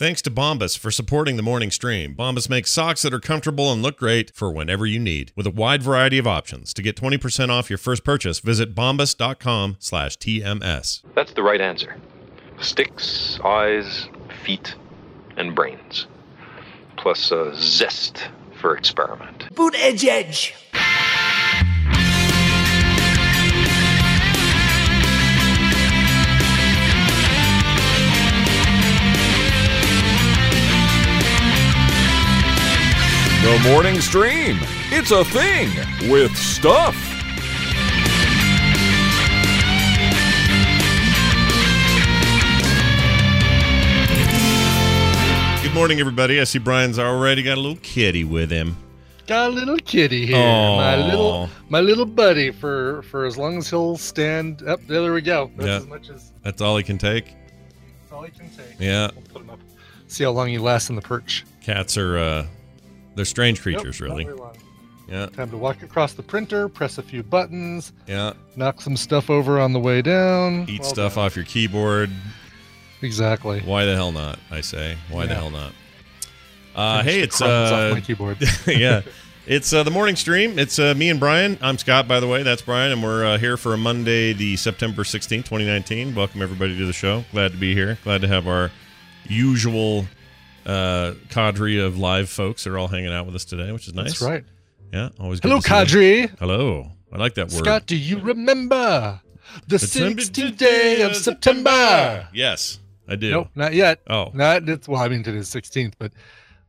Thanks to Bombas for supporting the morning stream. Bombas makes socks that are comfortable and look great for whenever you need. With a wide variety of options. To get 20% off your first purchase, visit bombas.com slash TMS. That's the right answer. Sticks, eyes, feet, and brains. Plus a zest for experiment. Boot edge edge. The morning stream. It's a thing with stuff. Good morning, everybody. I see Brian's already got a little kitty with him. Got a little kitty here, my little my little buddy. For for as long as he'll stand up, there we go. That's Yeah. as much as That's all he can take. that's all he can take. Yeah, We'll put him up. See how long he lasts in the perch. cats are, uh, they're strange creatures, not really. Yeah, Time to walk across the printer, press a few buttons, yeah. knock some stuff over on the way down. Eat Well stuff done. off your keyboard. Exactly. Why the hell not? I say. Why the hell not? Uh, hey, it's uh, my keyboard. yeah, it's uh, the morning stream. It's uh, me and Brian. I'm Scott, by the way. That's Brian, and we're uh, here for a Monday, the September 16th, 2019. Welcome everybody to the show. Glad to be here. Glad to have our usual uh, cadre of live folks are all hanging out with us today, which is nice. That's right. Yeah, always. Good Hello, to them. cadre. Hello. I like that word. Scott, do you remember the 16th day of September? Yes, I do. Nope, not yet. Oh. Not it's well, I mean today's sixteenth, but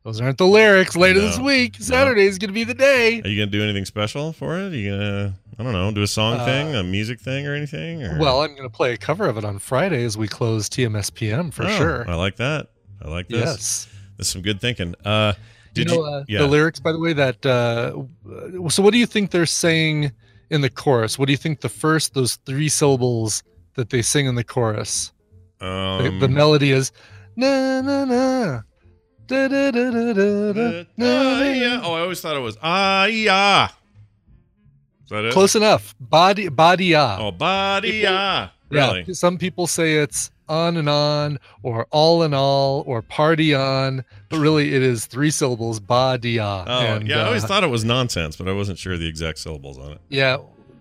those aren't the lyrics. Later No, this week, Saturday is gonna be the day. Are you gonna do anything special for it? Are you gonna, I don't know, do a song Uh, thing, a music thing, or anything? Or? Well, I'm gonna play a cover of it on Friday as we close TMSPM for Oh, sure. I like that. I like this. Yes. That's some good thinking. Uh, did you you? uh, yeah. the lyrics, by the way? That uh, so, what do you think they're saying in the chorus? What do you think the first those three syllables that they sing in the chorus? The- um, the melody is na na na. Da, da, da, da, da, da, uh, ah, yeah. Oh, I always thought it was ah yeah. Is that it? Close enough. Body, body, ah. Oh, body People- yeah. Really? Yeah, some people say it's on and on, or all in all, or party on, but really it is three syllables, badia. Oh, and, yeah. I always uh, thought it was nonsense, but I wasn't sure the exact syllables on it. Yeah,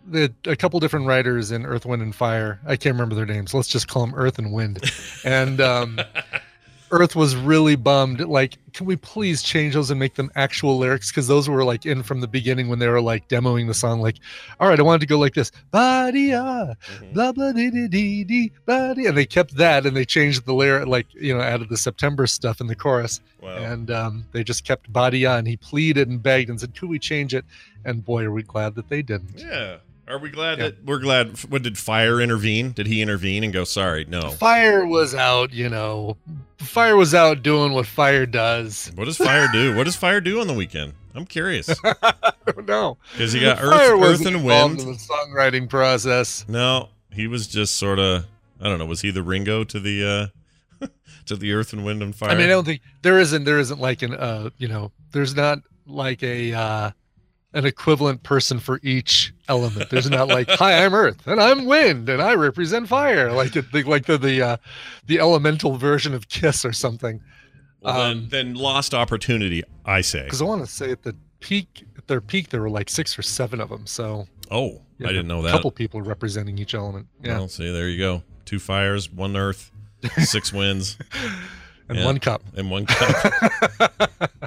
the, a couple different writers in Earth, Wind, and Fire. I can't remember their names. Let's just call them Earth and Wind. And um, Earth was really bummed. Like, can we please change those and make them actual lyrics? Because those were like in from the beginning when they were like demoing the song. Like, all right, I wanted to go like this, badia, Mhm. blah blah dee dee dee dee, badia. And they kept that, and they changed the lyric, like you know, added the September stuff in the chorus, Wow. and um, they just kept badia. And he pleaded and begged and said, "Could we change it?" And boy, are we glad that they didn't. yeah. Are we glad Yeah. that we're glad? What did Fire intervene? Did he intervene and go? Sorry, no. Fire was out, you know. Fire was out doing what fire does. What does Fire do? What does Fire do on the weekend? I'm curious I don't know. because he got Fire Earth, Earth wasn't and Wind. in the songwriting process. No, he was just sort of. I don't know. Was he the Ringo to the uh to the Earth and Wind and Fire? I mean, I don't think there isn't there isn't like an uh you know there's not like a uh an equivalent person for each element. There's not like hi I'm Earth and I'm Wind and I represent fire like the, the like the the uh, the elemental version of Kiss or something. Well, then, um, then lost opportunity. I say. Because I want to say at the peak at their peak there were like six or seven of them. So Oh, yeah, I didn't know that. A couple people representing each element. Yeah, Well, see, there you go. Two fires, one Earth, six winds, and yeah. one cup. and one cup.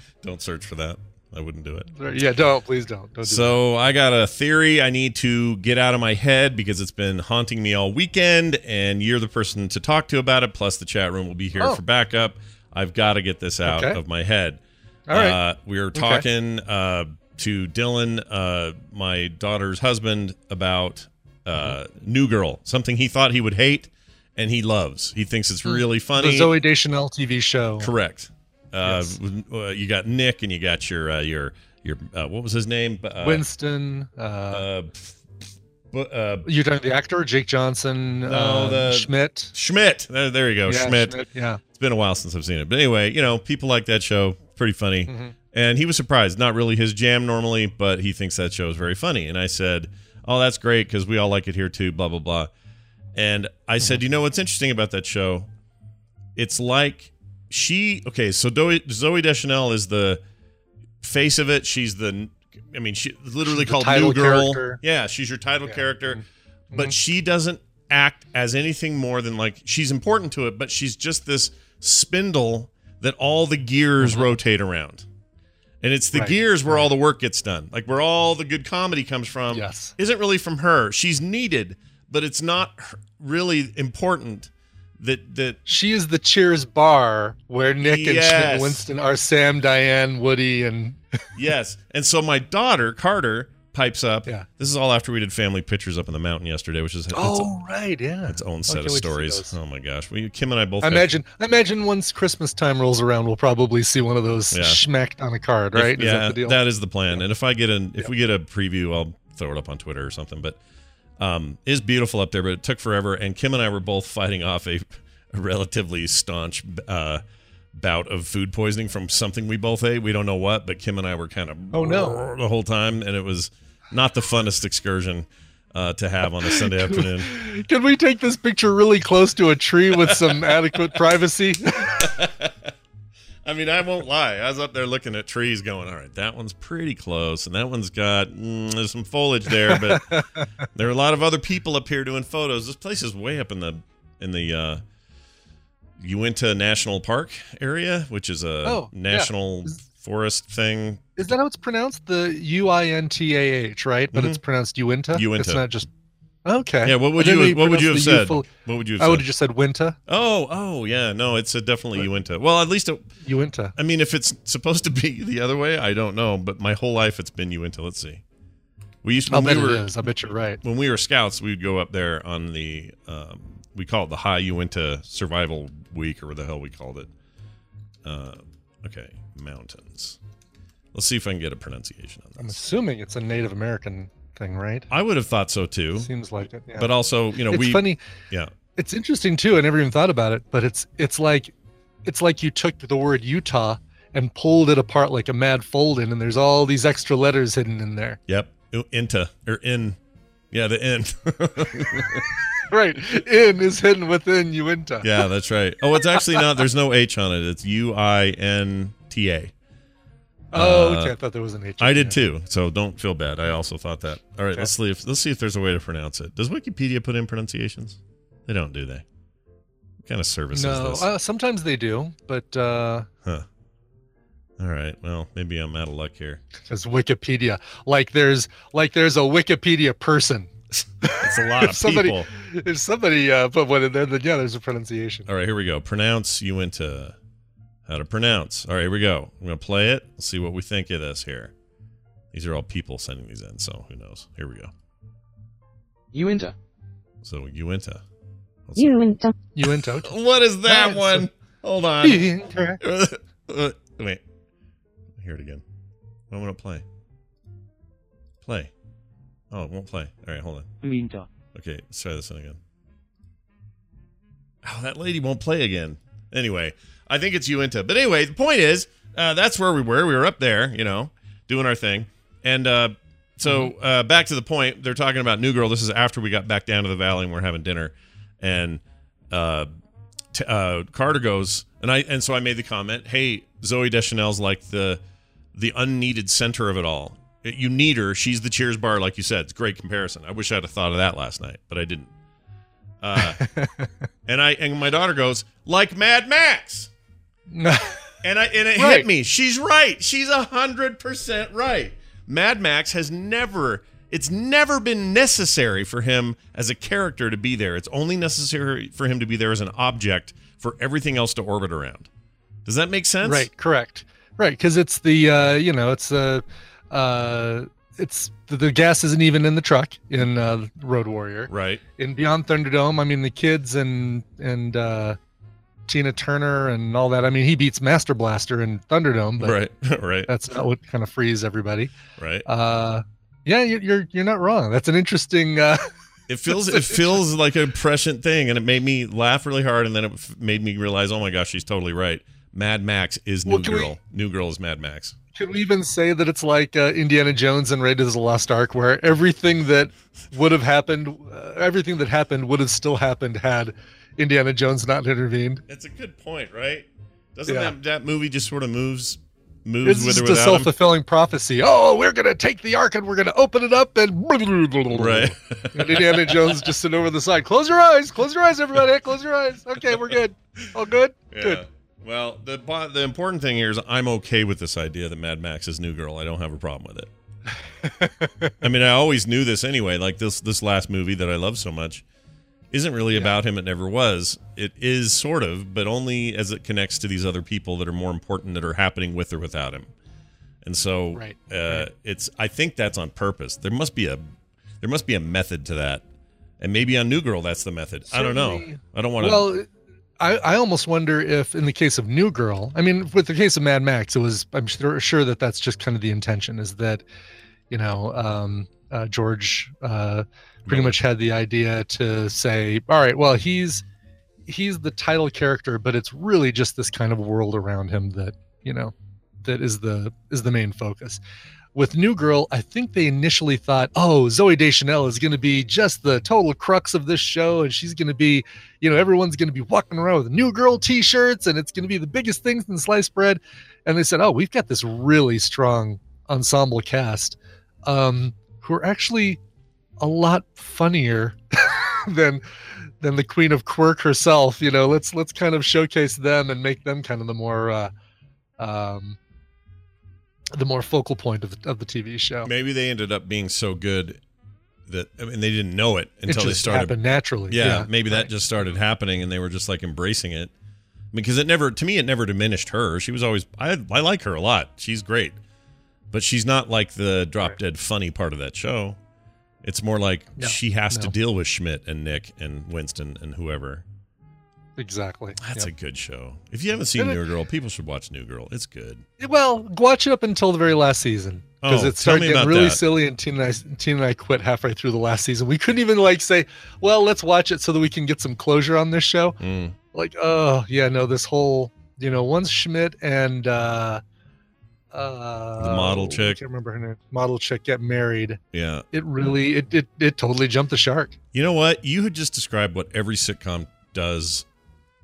don't search for that. I wouldn't do it. Yeah, don't please don't. Don't do So I got a theory I need to get out of my head because it's been haunting me all weekend, and you're the person to talk to about it. Plus, the chat room will be here Oh. for backup. I've got to get this out Okay. of my head. All right. Uh, we were talking uh, to Dylan, uh, my daughter's husband, about uh, New Girl, something he thought he would hate and he loves. He thinks it's really funny. The Zooey Deschanel TV show. Correct. Uh, Yes. uh, you got Nick and you got your uh, your your uh, what was his name? Uh, Winston. Uh, uh, uh, you're talking the actor Jake Johnson. No, uh, the- Schmidt. Schmidt. There, there you go. Yeah, Schmidt. Yeah. It's been a while since I've seen it, but anyway, you know, people like that show. Pretty funny. Mhm. And he was surprised. Not really his jam normally, but he thinks that show is very funny. And I said, "Oh, that's great because we all like it here too." Blah blah blah. And I said, "You know what's interesting about that show? It's like she okay. So Zooey, Zooey Deschanel is the face of it. She's the. I mean, she literally She's the called title New Girl. character. Yeah, she's your title Yeah. character, Mhm. but she doesn't act as anything more than like she's important to it, but she's just this spindle that all the gears Mhm. rotate around. And it's the Right, gears where right. all the work gets done. Like where all the good comedy comes from yes. isn't really from her. She's needed, but it's not really important that that She is the Cheers bar where Nick and Yes. Schmidt and Winston are Sam, Diane, Woody, and yes. And so my daughter Carter pipes up. Yeah. This is all after we did family pictures up in the mountain yesterday, which is its, oh right, yeah. its own set of wait to see stories. Oh my gosh, we Kim and I both. I imagine. I imagine once Christmas time rolls around, we'll probably see one of those Yeah. smacked on a card, if- right? Is yeah, that the deal? that is the plan. And if I get an if Yeah. we get a preview, I'll throw it up on Twitter or something. But um, is beautiful up there, but it took forever. And Kim and I were both fighting off a, a relatively staunch uh, bout of food poisoning from something we both ate. We don't know what, but Kim and I were kind of Oh, no. the whole time, and it was not the funnest excursion uh, to have on a Sunday afternoon. Can we take this picture really close to a tree with some adequate privacy? I mean, I won't lie. I was up there looking at trees, going, "All right, that one's pretty close, and that one's got mm, there's some foliage there, but there are a lot of other people up here doing photos. This place is way up in the in the uh, Uinta National Park area, which is a Oh, yeah. national forest thing. Is that how it's pronounced? The U I N T A H, right? But it's pronounced Uinta. Uinta. It's not just. Okay. Yeah, what would you what would you have pronounce the U said? full- What would you have I would have just said winter. Oh, oh, yeah, no, it's a definitely Uinta. Well, at least it, Uinta. I mean, if it's supposed to be the other way, I don't know. But my whole life, it's been Uinta. Let's see. We used to I'll bet we were is. I bet you're right. when we were scouts. We'd go up there on the um, we call it the High Uinta Survival Week, or what the hell we called it. Uh, okay, mountains. Let's see if I can get a pronunciation on I'm assuming it's a Native American thing, right? I would have thought so too, Seems like it. Yeah. but also, you know, it's we funny. yeah. It's interesting too. I never even thought about it, but it's it's like it's like you took the word Utah and pulled it apart like a mad folding, and there's all these extra letters hidden in there. Yep, Inta or in, yeah, the in. Right. In is hidden within Uinta. Yeah, that's right. Oh, it's actually not. There's no H on it. It's U I N T A. Oh, Uh, okay. I thought there was an H. I did too. So don't feel bad. I also thought that. All right, Okay. let's see if let's see if there's a way to pronounce it. Does Wikipedia put in pronunciations? They don't, do they? What kind of service No, is this? uh, sometimes they do, but uh huh. All right. Well, maybe I'm out of luck here. as Wikipedia, like there's like there's a Wikipedia person. It's a lot of somebody- people. If somebody uh, put one in there, then yeah, there's a pronunciation. All right, here we go. Pronounce you into how to pronounce. All right, here we go. I'm gonna play it. Let's see what we think of this here. These are all people sending these in, so who knows? Here we go. Uinta. So Uinta. Let's. Uinta. Uinta. What is that Nice. one? Hold on. Incorrect. Wait. Hear it again. Why won't it play? Play. Oh, it won't play. All right, hold on. Uinta. Okay, let's try this one again. Oh, that lady won't play again. Anyway, I think it's Uinta. But anyway, the point is, uh, that's where we were. We were up there, you know, doing our thing. And uh, so uh, back to the point, they're talking about New Girl. This is after we got back down to the valley and we're having dinner. And uh, t- uh, Carter goes, and I and so I made the comment, "Hey, Zooey Deschanel's like the the unneeded center of it all. You need her. She's the Cheers bar, like you said. It's a great comparison. I wish I'd have thought of that last night, but I didn't. Uh, and I and my daughter goes like Mad Max, and I and it hit me. She's right. She's a hundred percent right. Mad Max has never. It's never been necessary for him as a character to be there. It's only necessary for him to be there as an object for everything else to orbit around. Does that make sense? Right, correct. Right, because it's the uh, you know it's uh, uh, it's the, the gas isn't even in the truck in uh, Road Warrior. Right. In Beyond Thunderdome, I mean the kids and and uh, Tina Turner and all that. I mean he beats Master Blaster in Thunderdome, but Right. right. that's not what kind of frees everybody. Right. Uh, yeah, you- you're you're not wrong. That's an interesting. Uh, It feels it feels like a prescient thing, and it made me laugh really hard, and then it made me realize, oh my gosh, she's totally right. Mad Max is New Well, can we- Girl. New Girl is Mad Max. Can we even say that it's like uh, Indiana Jones and Raiders of the Lost Ark, where everything that would have happened, uh, everything that happened would have still happened had Indiana Jones not intervened? It's a good point, right? Doesn't Yeah. that that movie just sort of moves moves It's with just a without him? self-fulfilling prophecy. Oh, we're gonna take the ark and we're gonna open it up and Right. and Indiana Jones just sitting over the side. Close your eyes. Close your eyes, everybody. Close your eyes. Okay, we're good. All good. Yeah. Good. Well, the the important thing here is I'm okay with this idea that Mad Max is New Girl. I don't have a problem with it. I mean, I always knew this anyway. Like this this last movie that I love so much isn't really Yeah. about him. It never was. It is sort of, but only as it connects to these other people that are more important that are happening with or without him. And so, Right, uh, right. it's. I think that's on purpose. There must be a there must be a method to that, and maybe on New Girl that's the method. I don't know. I don't want to. Well, I, I almost wonder if, in the case of New Girl, I mean, with the case of Mad Max, it was I'm sure, sure that that's just kind of the intention is that, you know, um, uh, George uh, pretty much had the idea to say, all right, well, he's he's the title character, but it's really just this kind of world around him that you know that is the is the main focus. With New Girl, I think they initially thought, oh, Zooey Deschanel is going to be just the total crux of this show, and she's going to be, you know, everyone's going to be walking around with New Girl T-shirts, and it's going to be the biggest things in sliced bread. And they said, oh, we've got this really strong ensemble cast, um, who are actually a lot funnier than than the Queen of Quirk herself. You know, let's let's kind of showcase them and make them kind of the more. Uh, um, the more focal point of the, of the TV show. Maybe they ended up being so good that I mean they didn't know it It until they just started. happened naturally. Yeah, maybe that just started happening and they were just like embracing it. Because it never to me it never diminished her. She was always I I like her a lot. She's great. But she's not like the drop dead funny part of that show. It's more like No, she has to deal with Schmidt and Nick and Winston and whoever. exactly. That's Yep. a good show. If you haven't seen New Girl, people should watch New Girl. It's good. well, watch it up until the very last season because Oh, it started getting really that. silly, and Tina and, I, Tina and I quit halfway through the last season. We couldn't even like say, "Well, let's watch it so that we can get some closure on this show." Mm. Like, oh yeah, no, this whole you know, once Schmidt and uh, uh, The model I chick. can't remember her name. Model chick get married. Yeah. It really, it it, it totally jumped the shark. You know what? You had just described what every sitcom does,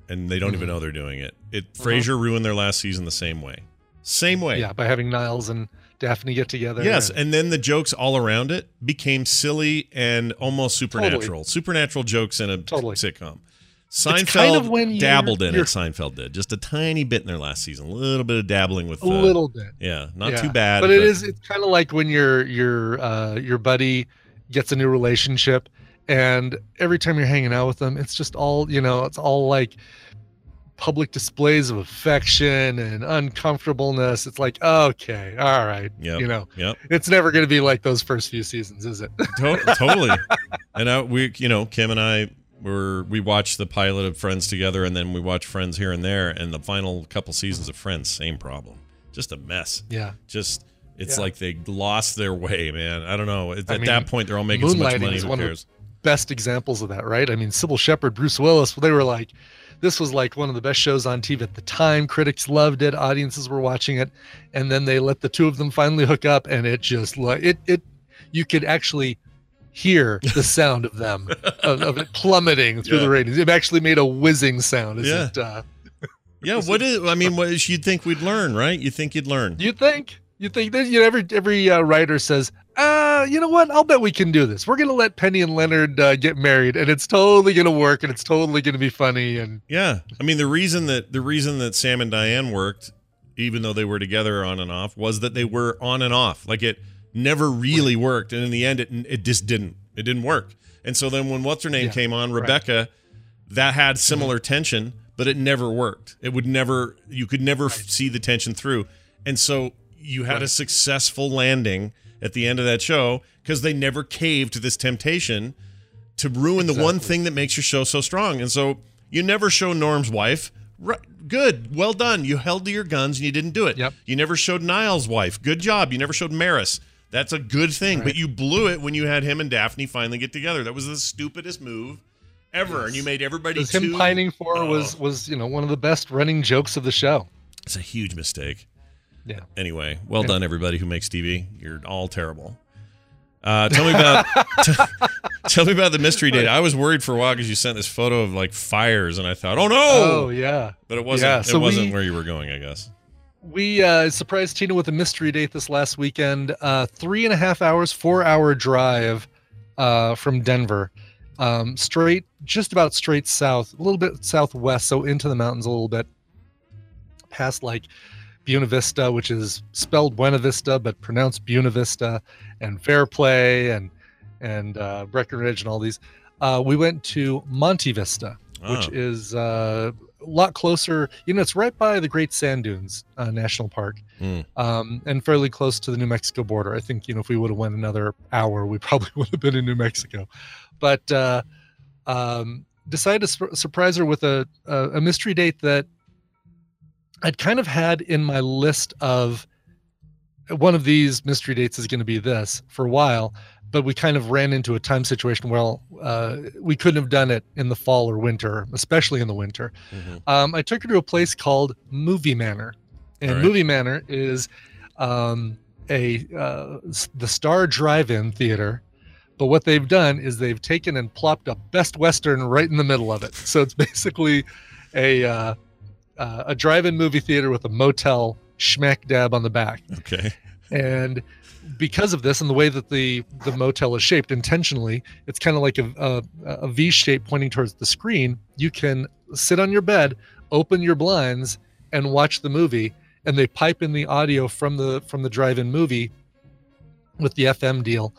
and they don't even Mhm. know they're doing it. It Uh-huh. Frasier ruined their last season the same way. Same way. Yeah, by having Niles and Daphne get together. Yes, and- and then the jokes all around it became silly and almost supernatural. Supernatural jokes in a Totally. sitcom. It's Seinfeld kind of when dabbled in it. Seinfeld did just a tiny bit in their last season, a little bit of dabbling with a uh, little bit. Yeah, not Yeah. too bad. but it is it's kind of like when your your uh your buddy gets a new relationship and every time you're hanging out with them it's just all you know it's all like public displays of affection and uncomfortableness it's like okay all right Yep. you know Yep. it's never going to be like those first few seasons is it To- totally. And I, we, you know, Kim and I were we watched the pilot of Friends together, and then we watched Friends here and there, and the final couple seasons of Friends, same problem, just a mess. yeah Just it's Yeah. like they lost their way, man. I don't know. At I that point, they're all making so much money. is Who one of- cares? best examples of that, right? I mean, Cybill Shepherd, Bruce Willis, they were like, this was like one of the best shows on TV at the time. Critics loved it, audiences were watching it, and then they let the two of them finally hook up, and it just like it it you could actually hear the sound of them of, of it plummeting through Yeah. the ratings. It actually made a whizzing sound. Yeah. it, uh, Yeah. What is? I mean, what you'd think we'd learn, right? You think you'd learn? you think you think that you know, every every uh, writer says, uh, you know what? I'll bet we can do this. We're gonna let Penny and Leonard uh, get married, and it's totally gonna work, and it's totally gonna be funny, and Yeah. I mean, the reason that the reason that Sam and Diane worked, even though they were together on and off, was that they were on and off. Like it never really worked, and in the end, it it just didn't. It didn't work. And so then when what's her name Yeah, came on, right. Mm-hmm. Rebecca, that had similar tension, but it never worked. It would never. You could never f see the tension through, and so you had a successful landing at the end of that show because they never caved to this temptation to ruin the one thing that makes your show so strong. And so you never show Norm's wife. Right, good, well done. You held to your guns and you didn't do it. Yep. You never showed Niles' wife. Good job. You never showed Maris. That's a good thing. But you blew it when you had him and Daphne finally get together. That was the stupidest move ever, and you made everybody too. him pining for was was you know one of the best running jokes of the show. It's a huge mistake. Yeah. Anyway, well Yeah. done, everybody who makes TV. You're all terrible. Uh, tell me about t- tell me about the mystery date. I was worried for a while because you sent this photo of like fires, and I thought, oh no, Oh yeah. but it wasn't. yeah, so it wasn't we- where you were going, I guess. We uh, surprised Tina with a mystery date this last weekend. Uh, three and a half hours, four hour drive uh, from Denver, um, straight, just about straight south, a little bit southwest, so into the mountains a little bit, past like Buena Vista, which is spelled Buena Vista but pronounced Buena Vista, and Fairplay and and uh, Breckenridge and all these. Uh, we went to Monte Vista, which Oh. is uh, a lot closer. You know, it's right by the Great Sand Dunes uh, National Park, Hmm. um, and fairly close to the New Mexico border. I think you know if we would have went another hour, we probably would have been in New Mexico. But uh, um, decided to sur- surprise her with a, a a mystery date that I'd kind of had in my list of one of these mystery dates is going to be this for a while but we kind of ran into a time situation where uh, we couldn't have done it in the fall or winter, especially in the winter. Mhm. Um, I took her to a place called Movie Manor, and right. Movie Manor is um, a uh, the Star Drive-In theater. But what they've done is they've taken and plopped a Best Western right in the middle of it. So it's basically a uh, uh, a drive-in movie theater with a motel schmack dab on the back Okay. and because of this and the way that the the motel is shaped intentionally it's kind of like a, a, a v shape pointing towards the screen. You can sit on your bed open your blinds and watch the movie and they pipe in the audio from the from the drive-in movie with the fm deal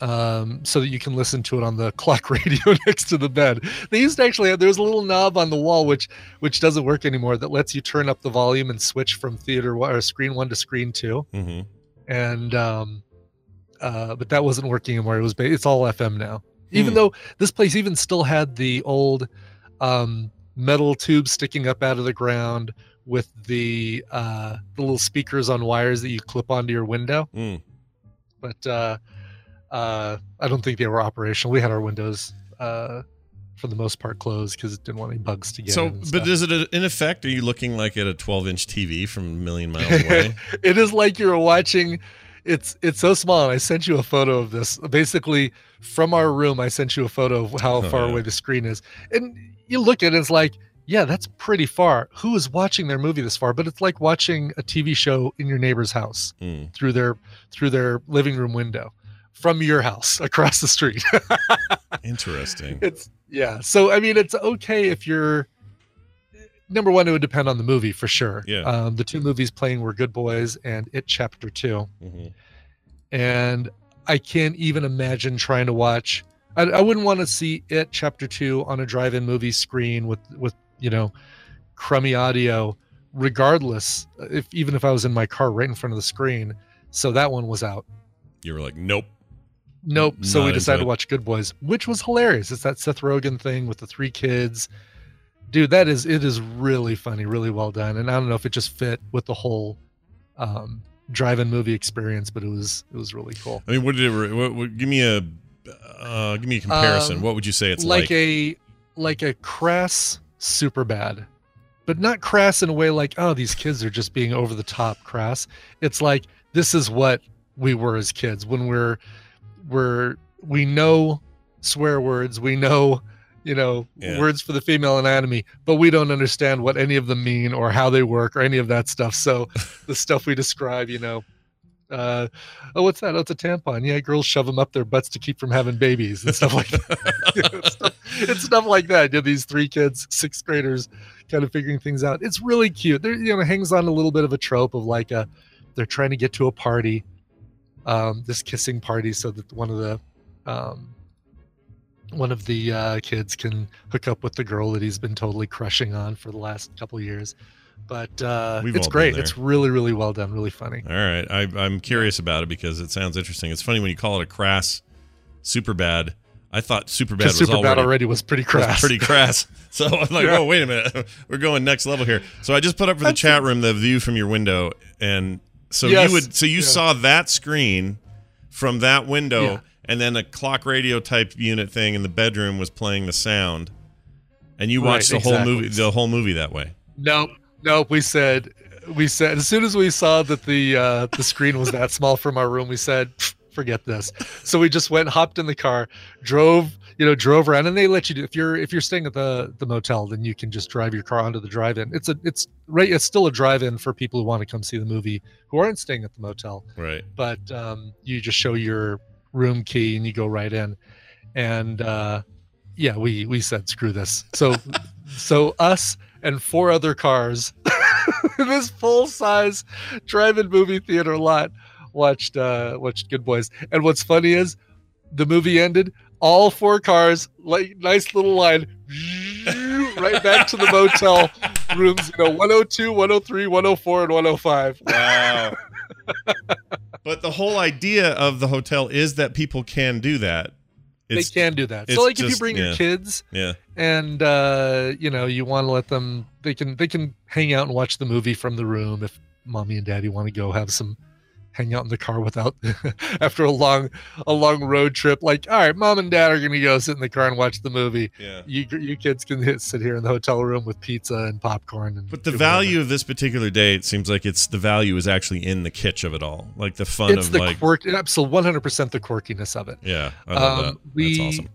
um, so that you can listen to it on the clock radio next to the bed. They used to actually have there was a little knob on the wall which which doesn't work anymore that lets you turn up the volume and switch from theater or screen one to screen two. Hmm and um uh but that wasn't working anymore it was ba- it's all fm now even Hmm. though this place even still had the old um metal tube sticking up out of the ground with the uh the little speakers on wires that you clip onto your window Mm. but uh uh i don't think they were operational we had our windows uh for the most part closed because it didn't want any bugs to get So, but is it a, in effect? Are you looking like at a 12-inch TV from a million miles away? it is like you're watching it's it's so small and i sent you a photo of this basically from our room i sent you a photo of how Oh, far yeah. away the screen is and you look at it it's like yeah that's pretty far who is watching their movie this far but it's like watching a tv show in your neighbor's house Mm. through their through their living room window from your house across the street Interesting. it's yeah so i mean it's okay if you're number one it would depend on the movie for sure Yeah. um, the two movies playing were good boys and it chapter two hmm and i can't even imagine trying to watch i, I wouldn't want to see it chapter two on a drive-in movie screen with with you know crummy audio regardless if even if i was in my car right in front of the screen so that one was out You were like, nope. Nope. So Not we decided to watch Good Boys, which was hilarious. It's that Seth Rogen thing with the three kids. Dude, that is it is really funny, really well done. And I don't know if it just fit with the whole um drive-in movie experience, but it was it was really cool. I mean, what did it? What, what, give me a uh, give me a comparison. Um, what would you say it's like, like? a like a crass Superbad. But not crass in a way like, oh, these kids are just being over the top crass. It's like this is what we were as kids when we're we're we know swear words, we know, you know, Yeah. words for the female anatomy, but we don't understand what any of them mean or how they work or any of that stuff. So the stuff we describe, you know, uh, oh, what's that? Oh, it's a tampon. Yeah, girls shove them up their butts to keep from having babies and stuff like that. You know, it's, stuff, it's stuff like that. You know, these three kids, sixth graders, kind of figuring things out. It's really cute. There, you know, it hangs on a little bit of a trope of like a, they're trying to get to a party, um, this kissing party, so that one of the, um, one of the uh, kids can hook up with the girl that he's been totally crushing on for the last couple of years. But uh, it's great. It's really, really well done. Really funny. All right, I, I'm curious about it because it sounds interesting. It's funny when you call it a crass, Superbad. I thought Superbad was Because Superbad already, already was pretty was crass. pretty crass. So I'm like, Yeah. oh wait a minute, we're going next level here. So I just put up for the That's- chat room the view from your window, and so Yes. you would so you Yeah. saw that screen from that window, Yeah. and then a clock radio type unit thing in the bedroom was playing the sound, and you Right, watched the whole movie the whole movie that way. Nope. Nope. We said we said as soon as we saw that the uh the screen was that small from our room, we said forget this. So we just went, hopped in the car, drove, you know, drove around, and they let you do. If you're if you're staying at the the motel, then you can just drive your car onto the drive-in. It's a it's right. It's still a drive-in for people who want to come see the movie who aren't staying at the motel. Right. But um, you just show your room key and you go right in. And uh, yeah, we we said screw this. So so us and four other cars in this full size drive-in movie theater lot watched uh watched Good Boys. And what's funny is the movie ended, all four cars, like nice little line, right back to the motel rooms, you know, 102, 103, 104, and 105. Wow. but the whole idea of the hotel is that people can do that. It's, they can do that. So like if you bring yeah. your kids yeah. and uh you know, you want to let them they can they can hang out and watch the movie from the room if mommy and daddy want to go have some hang out in the car without after a long a long road trip like all right mom and dad are going to go sit in the car and watch the movie Yeah. you you kids can hit, sit here in the hotel room with pizza and popcorn and But the do whatever. value of this particular day, it seems like it's the value is actually in the kitsch of it all, like the fun it's of the like, quirk absolutely 100% the quirkiness of it yeah, I love Um, that. we- That's awesome.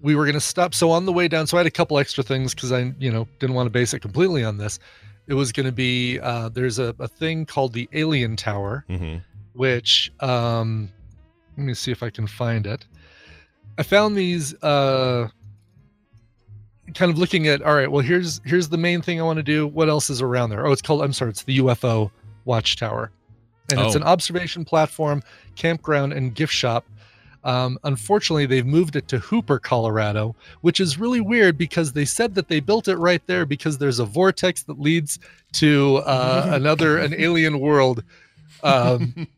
we were going to stop. So on the way down, so I had a couple extra things because I, you know, didn't want to base it completely on this. It was going to be uh, there's a, a thing called the Alien Tower, hmm which um, let me see if I can find it. I found these uh, kind of looking at. All right, well here's here's the main thing I want to do. What else is around there? Oh, it's called. I'm sorry, it's the UFO Watchtower, and it's Oh. an observation platform, campground, and gift shop. Um, unfortunately, they've moved it to Hooper, Colorado, which is really weird because they said that they built it right there because there's a vortex that leads to uh, another an alien world um,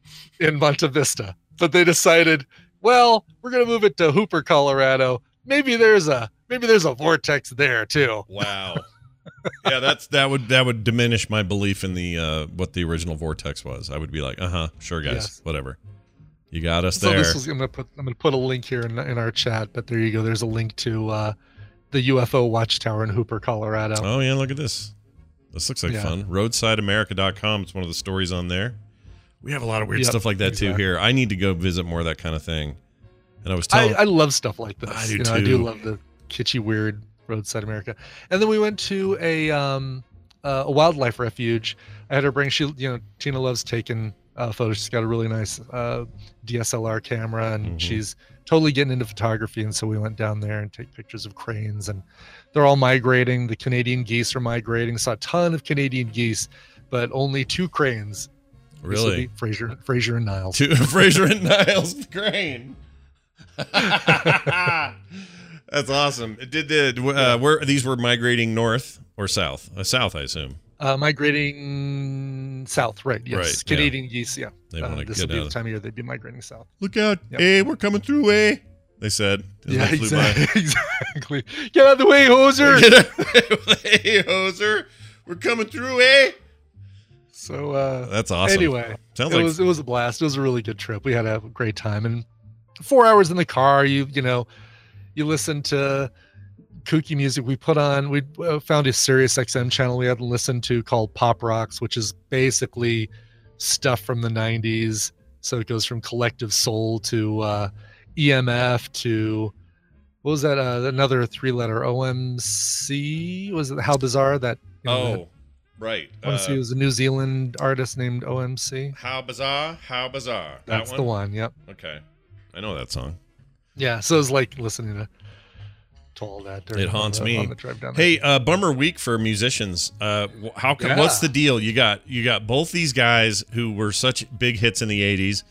in Monte Vista. But they decided, well, we're gonna move it to Hooper, Colorado. Maybe there's a maybe there's a vortex there too. Wow. yeah, that's that would that would diminish my belief in the uh what the original vortex was. I would be like, uh huh, sure, guys, Yes. whatever. You got us So there. this is I'm gonna put I'm gonna put a link here in, in our chat. But there you go. There's a link to uh, the UFO watchtower in Hooper, Colorado. oh yeah, look at this. This looks like Yeah. fun. RoadsideAmerica.com. It's one of the stories on there. We have a lot of weird Yep, stuff like that too here. I need to go visit more of that kind of thing. And I was I, telling I love stuff like this. I do you know, I do love the kitschy, weird roadside America. And then we went to a um, uh, a wildlife refuge. I had her bring. She, you know, Tina loves taking uh, photos. She's got a really nice uh, DSLR camera, and Mhm. she's totally getting into photography. And so we went down there and take pictures of cranes, and they're all migrating. The Canadian geese are migrating. Saw a ton of Canadian geese, but only two cranes. This would really be Frasier, Frasier and Niles. to Frasier and Niles Crane. That's awesome. Did the uh, where these were migrating north or south? Uh, south, I assume. Uh, migrating south, right? Yes, Right, yeah. Canadian geese. Yeah, They uh, want to this will get be out. the time of year they'd be migrating south. Look out! Yep. Hey, we're coming through. Hey, they said. yeah, they exactly. exactly. Get out of the way, hoser. Get out- hey, hoser, we're coming through. Eh? So uh, That's awesome. anyway, sounds it like was it was a blast. It was a really good trip. We had a great time, and four hours in the car. You you know, you listen to kooky music. We put on. We uh, found a Sirius XM channel we had to listen to called Pop Rocks, which is basically stuff from the '90s. So it goes from collective soul to uh, EMF to what was that? Uh, another three-letter OMC. Was it How Bizarre? That you know, oh, right. that OMC Uh, was a New Zealand artist named OMC. how bizarre! How bizarre! That's that the one. Yep. Okay, I know that song. Yeah, so it was like listening to, to all that. It haunts the, me. on the drive down. Hey, uh, bummer week for musicians. Uh, how come? Yeah. What's the deal? You got you got both these guys who were such big hits in the '80s,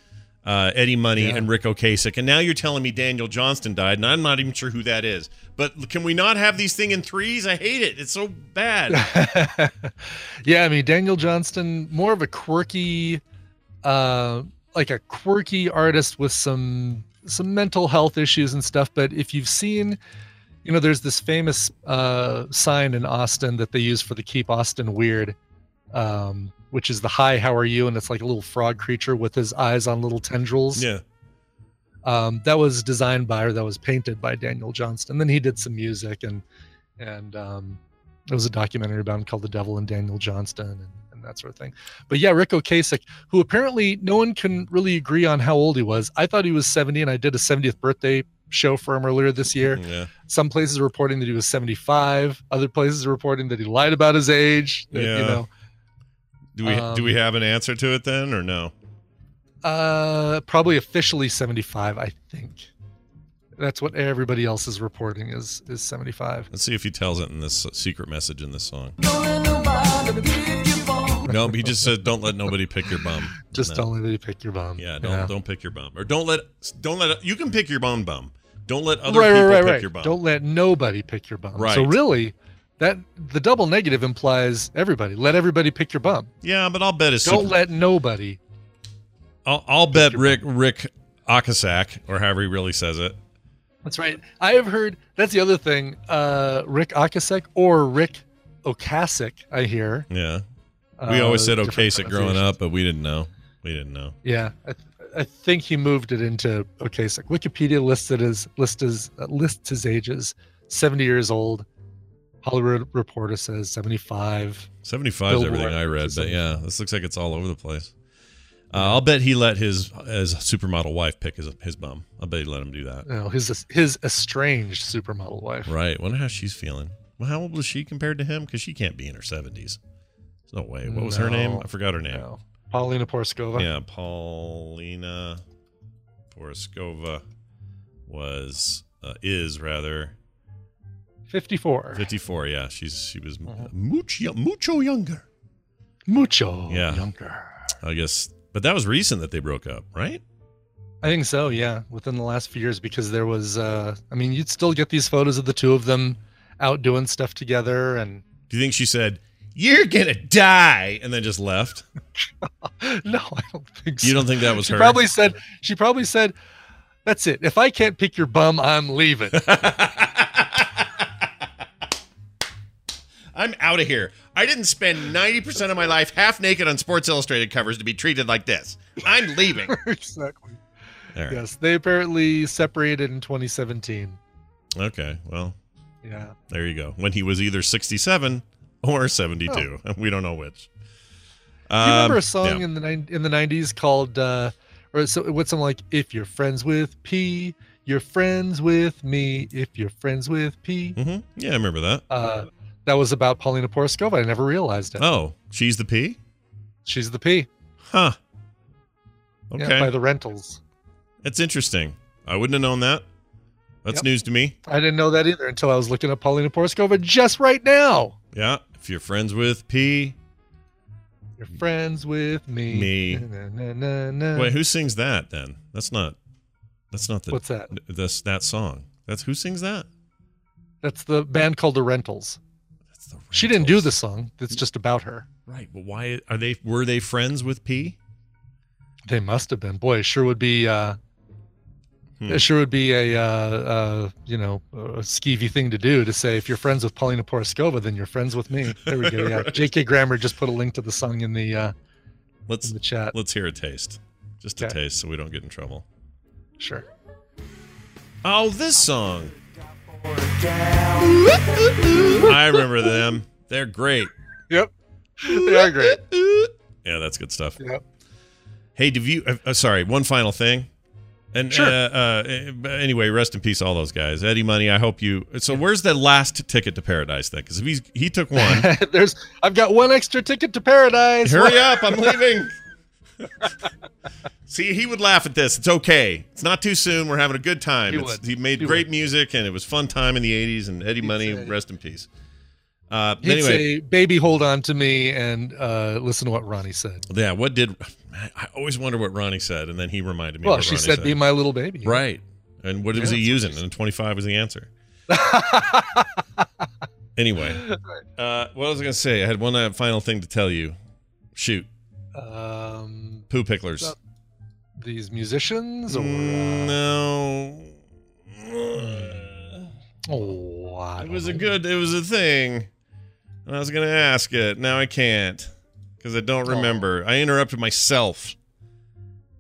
uh, Eddie Money Yeah. and Ric Ocasek, and now you're telling me Daniel Johnston died, and I'm not even sure who that is. But can we not have these thing in threes? I hate it. It's so bad. yeah, I mean Daniel Johnston, more of a quirky, uh, like a quirky artist with some some mental health issues and stuff. But if you've seen, you know, there's this famous uh, sign in Austin that they use for the Keep Austin Weird, um, which is the "Hi, how are you?" and it's like a little frog creature with his eyes on little tendrils. yeah. um, that was designed by or that was painted by Daniel Johnston. Then he did some music and and um, there was a documentary about him called The Devil and Daniel Johnston, and, and that sort of thing. But yeah, Ric Ocasek, who apparently no one can really agree on how old he was. I thought he was 70, and I did a 70th birthday show for him earlier this year. Yeah. Some places are reporting that he was 75. Other places are reporting that he lied about his age. that, Yeah. You know, Do we do we Um, have an answer to it then or no? uh, probably officially 75, I think. That's what everybody else is reporting is is 75. Let's see if he tells it in this secret message in this song. No, he just said, "Don't let nobody pick your bum." Just No. don't let me pick your bum. Yeah, don't don't pick your bum, or don't let don't let you can pick your own bum. Don't let other right, people right, right, pick right. your bum. Don't let nobody pick your bum. So really, that the double negative implies everybody. Let everybody pick your bum. yeah, but I'll bet it's Don't super, let nobody. I'll, I'll bet Rick Rick Akasak or however he really says it. That's right. I have heard. That's the other thing. Uh, Rick Okasek or Rick Okasik. I hear. Yeah, we always Uh, said Okasik growing up, but we didn't know. We didn't know. Yeah, I, th- I think he moved it into Okasik. Wikipedia listed as list as uh, lists his ages: seventy years old. Hollywood Reporter says seventy-five. Seventy five is everything I read, but yeah, this looks like it's all over the place. Uh, I'll bet he let his his supermodel wife pick his his bum. I'll bet he let him do that. No, his his estranged supermodel wife. Right. Wonder how she's feeling. Well, how old was she compared to him? Because she can't be in her seventies. There's no way. What was her name? I forgot her name. No. Paulina Porizkova. Yeah, Paulina Porizkova was uh, is rather 54. 54. Yeah, she's she was Mhm. mucho mucho younger. Mucho Yeah. younger. I guess, but that was recent that they broke up, right? I think so, yeah, within the last few years because there was uh I mean, you'd still get these photos of the two of them out doing stuff together and Do you think she said you're gonna die and then just left? no, I don't think so. You don't think that was she her? probably said she probably said that's it. If I can't pick your bum, I'm leaving. I'm out of here. I didn't spend 90% of my life half naked on Sports Illustrated covers to be treated like this. I'm leaving. Exactly. right. Yes, they apparently separated in 2017. Okay. Well, Yeah. there you go. When he was either 67 or 72. We don't know which. Do you remember Um, a song yeah. in the in the nineties called uh or so what's something like if you're friends with P, you're friends with me. If you're friends with P. Mhm. Yeah, I remember that. Uh that was about Paulina Porizkova. I never realized it. Oh, she's the P? She's the P. Huh. Yeah, Okay. by the rentals. That's interesting. I wouldn't have known that. That's Yep. news to me. I didn't know that either until I was looking up Paulina Porizkova just right now. Yeah. If you're friends with P. You're friends with me. Me. Na, na, na. Wait, who sings that then? That's not that's not the What's that? this that song. That's who sings that? That's the band called the Rentals. The She didn't do the song. It's just about her. Right, but why are they were they friends with P? They must have been. Boy, it sure would be. Uh, Hmm. It sure would be a, uh, uh, you know, a skeevy thing to do to say if you're friends with Paulina Porizkova, then you're friends with me. There we go. Yeah, Right. J.K. Grammer just put a link to the song in the uh, Let's in the chat. let's hear a taste. Just a Okay. taste so we don't get in trouble. Sure. Oh, this song. I remember them. They're great. Yep. They are great. Yeah, that's good stuff. Yep. Hey, did you? Uh, uh, sorry, one final thing. And Sure. uh, uh, uh, anyway, rest in peace, all those guys. Eddie Money, I hope you. So, where's the last ticket to paradise then? Because if he's he took one, There's. I've got one extra ticket to paradise. hurry up, I'm leaving. See, he would laugh at this. It's okay. It's not too soon. We're having a good time. He It's- would. he made He great would. music, and it was fun time in the '80s. And Eddie He'd Money, say- rest in peace. Uh, He'd anyway, say, "Baby, hold on to me," and uh, listen to what Ronnie said. yeah. What did I always wonder what Ronnie said, and then he reminded me. Well, she Ronnie said, "Be my little baby." right. And what was he using? And 25 was the answer. Anyway, uh, what was I going to say? I had one uh, final thing to tell you. Shoot, um, poo picklers. So- these musicians, or Mm, uh, no. oh, It was a good. It was a thing. And I was going to ask it. Now I can't because I don't Oh. remember. I interrupted myself.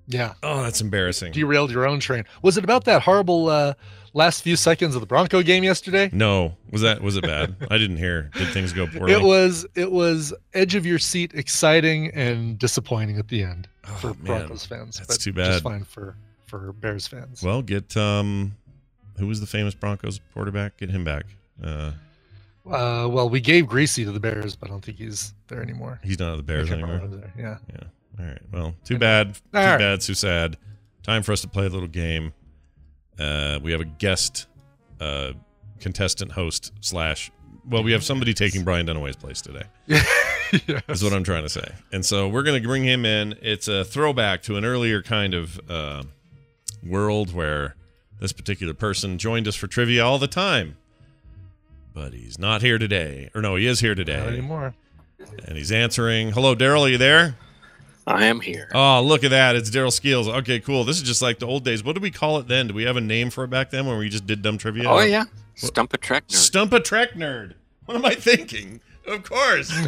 Yeah, Oh, that's embarrassing. derailed your own train. Was it about that horrible uh, last few seconds of the Bronco game yesterday? No, was that was it bad? I didn't hear. Did things go poorly? It was it was edge of your seat, exciting and disappointing at the end Oh, for man. Broncos fans. That's but too bad. Just fine for for Bears fans. Well, get um, who was the famous Broncos quarterback? Get him back. Uh, Uh, well, we gave Greasy to the Bears, but I don't think he's there anymore. he's not at the Bears anymore. there. Yeah. All right. Well, too bad. Too right. bad. Too sad. Time for us to play a little game. Uh, we have a guest uh, contestant host slash. Well, we have somebody taking Brian Dunaway's place today. yes. Is what I'm trying to say. And so we're going to bring him in. It's a throwback to an earlier kind of uh, world where this particular person joined us for trivia all the time. But he's not here today. Or no, he is here today. Not anymore. And he's answering. Hello, Daryl. Are you there? I am here. Oh, look at that. It's Daryl Skeels. Okay, cool. This is just like the old days. What did we call it then? Do we have a name for it back then when we just did dumb trivia? oh yeah, Stump a Trek nerd. Stump a Trek nerd. What am I thinking? Of course.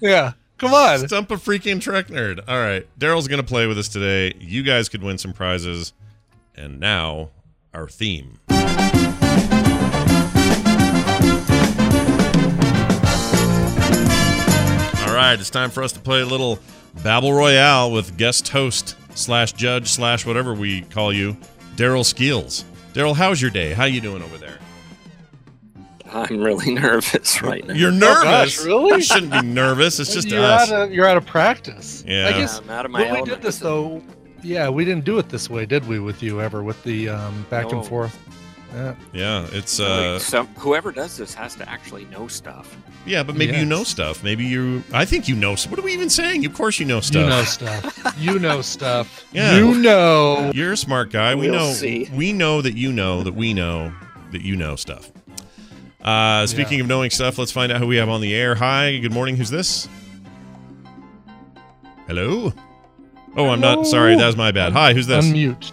Yeah. Come on. Stump a freaking Trek nerd. All right. Daryl's going to play with us today. You guys could win some prizes. And now, our theme. All right. It's time for us to play a little Babble Royale with guest host slash judge slash whatever we call you, Daryl Skeels. Daryl, how's your day? How you doing over there? I'm really nervous right now. You're Oh, nervous. gosh, really? You shouldn't be nervous. It's just you're us. out of you're out of practice. Yeah. I guess I'm out of my when we did this though, yeah, we didn't do it this way, did we? With you ever with the um, back No. and forth? Yeah. yeah, it's Like, uh some, whoever does this has to actually know stuff. yeah, but maybe you Yes. know stuff. Maybe you I think you know what are we even saying? Of course you know stuff. You know stuff. you know stuff. Yeah. You know. You're a smart guy. We We'll know see. we know that you know that we know that you know stuff. Uh speaking of knowing stuff, let's find out who we have on the air. Hi, good morning. Who's this? Hello? Oh, I'm not sorry. That was my bad. Hi, who's this? Unmute.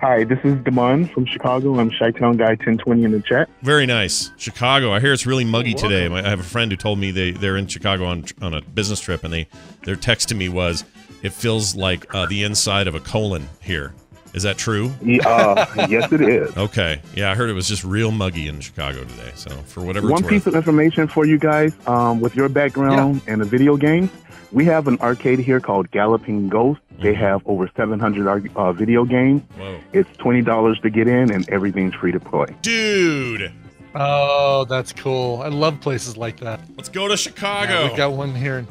Hi, this is Damon from Chicago. I'm Chi-Town Guy 1020 in the chat. Very nice. Chicago. I hear it's really muggy today. I have a friend who told me they they're in Chicago on on a business trip, and they their text to me was, "It feels like uh, the inside of a colon here." Is that true? Uh, yes, it is. Okay. Yeah, I heard it was just real muggy in Chicago today. So for whatever One it's piece worth. of information for you guys um, with your background and the video games. We have an arcade here called Galloping Ghost. They Mm-hmm. have over 700 uh, video games. Whoa, It's $20 to get in, and everything's free to play. dude! Oh, that's cool. I love places like that. Let's go to Yeah, Chicago. we've got one here. in-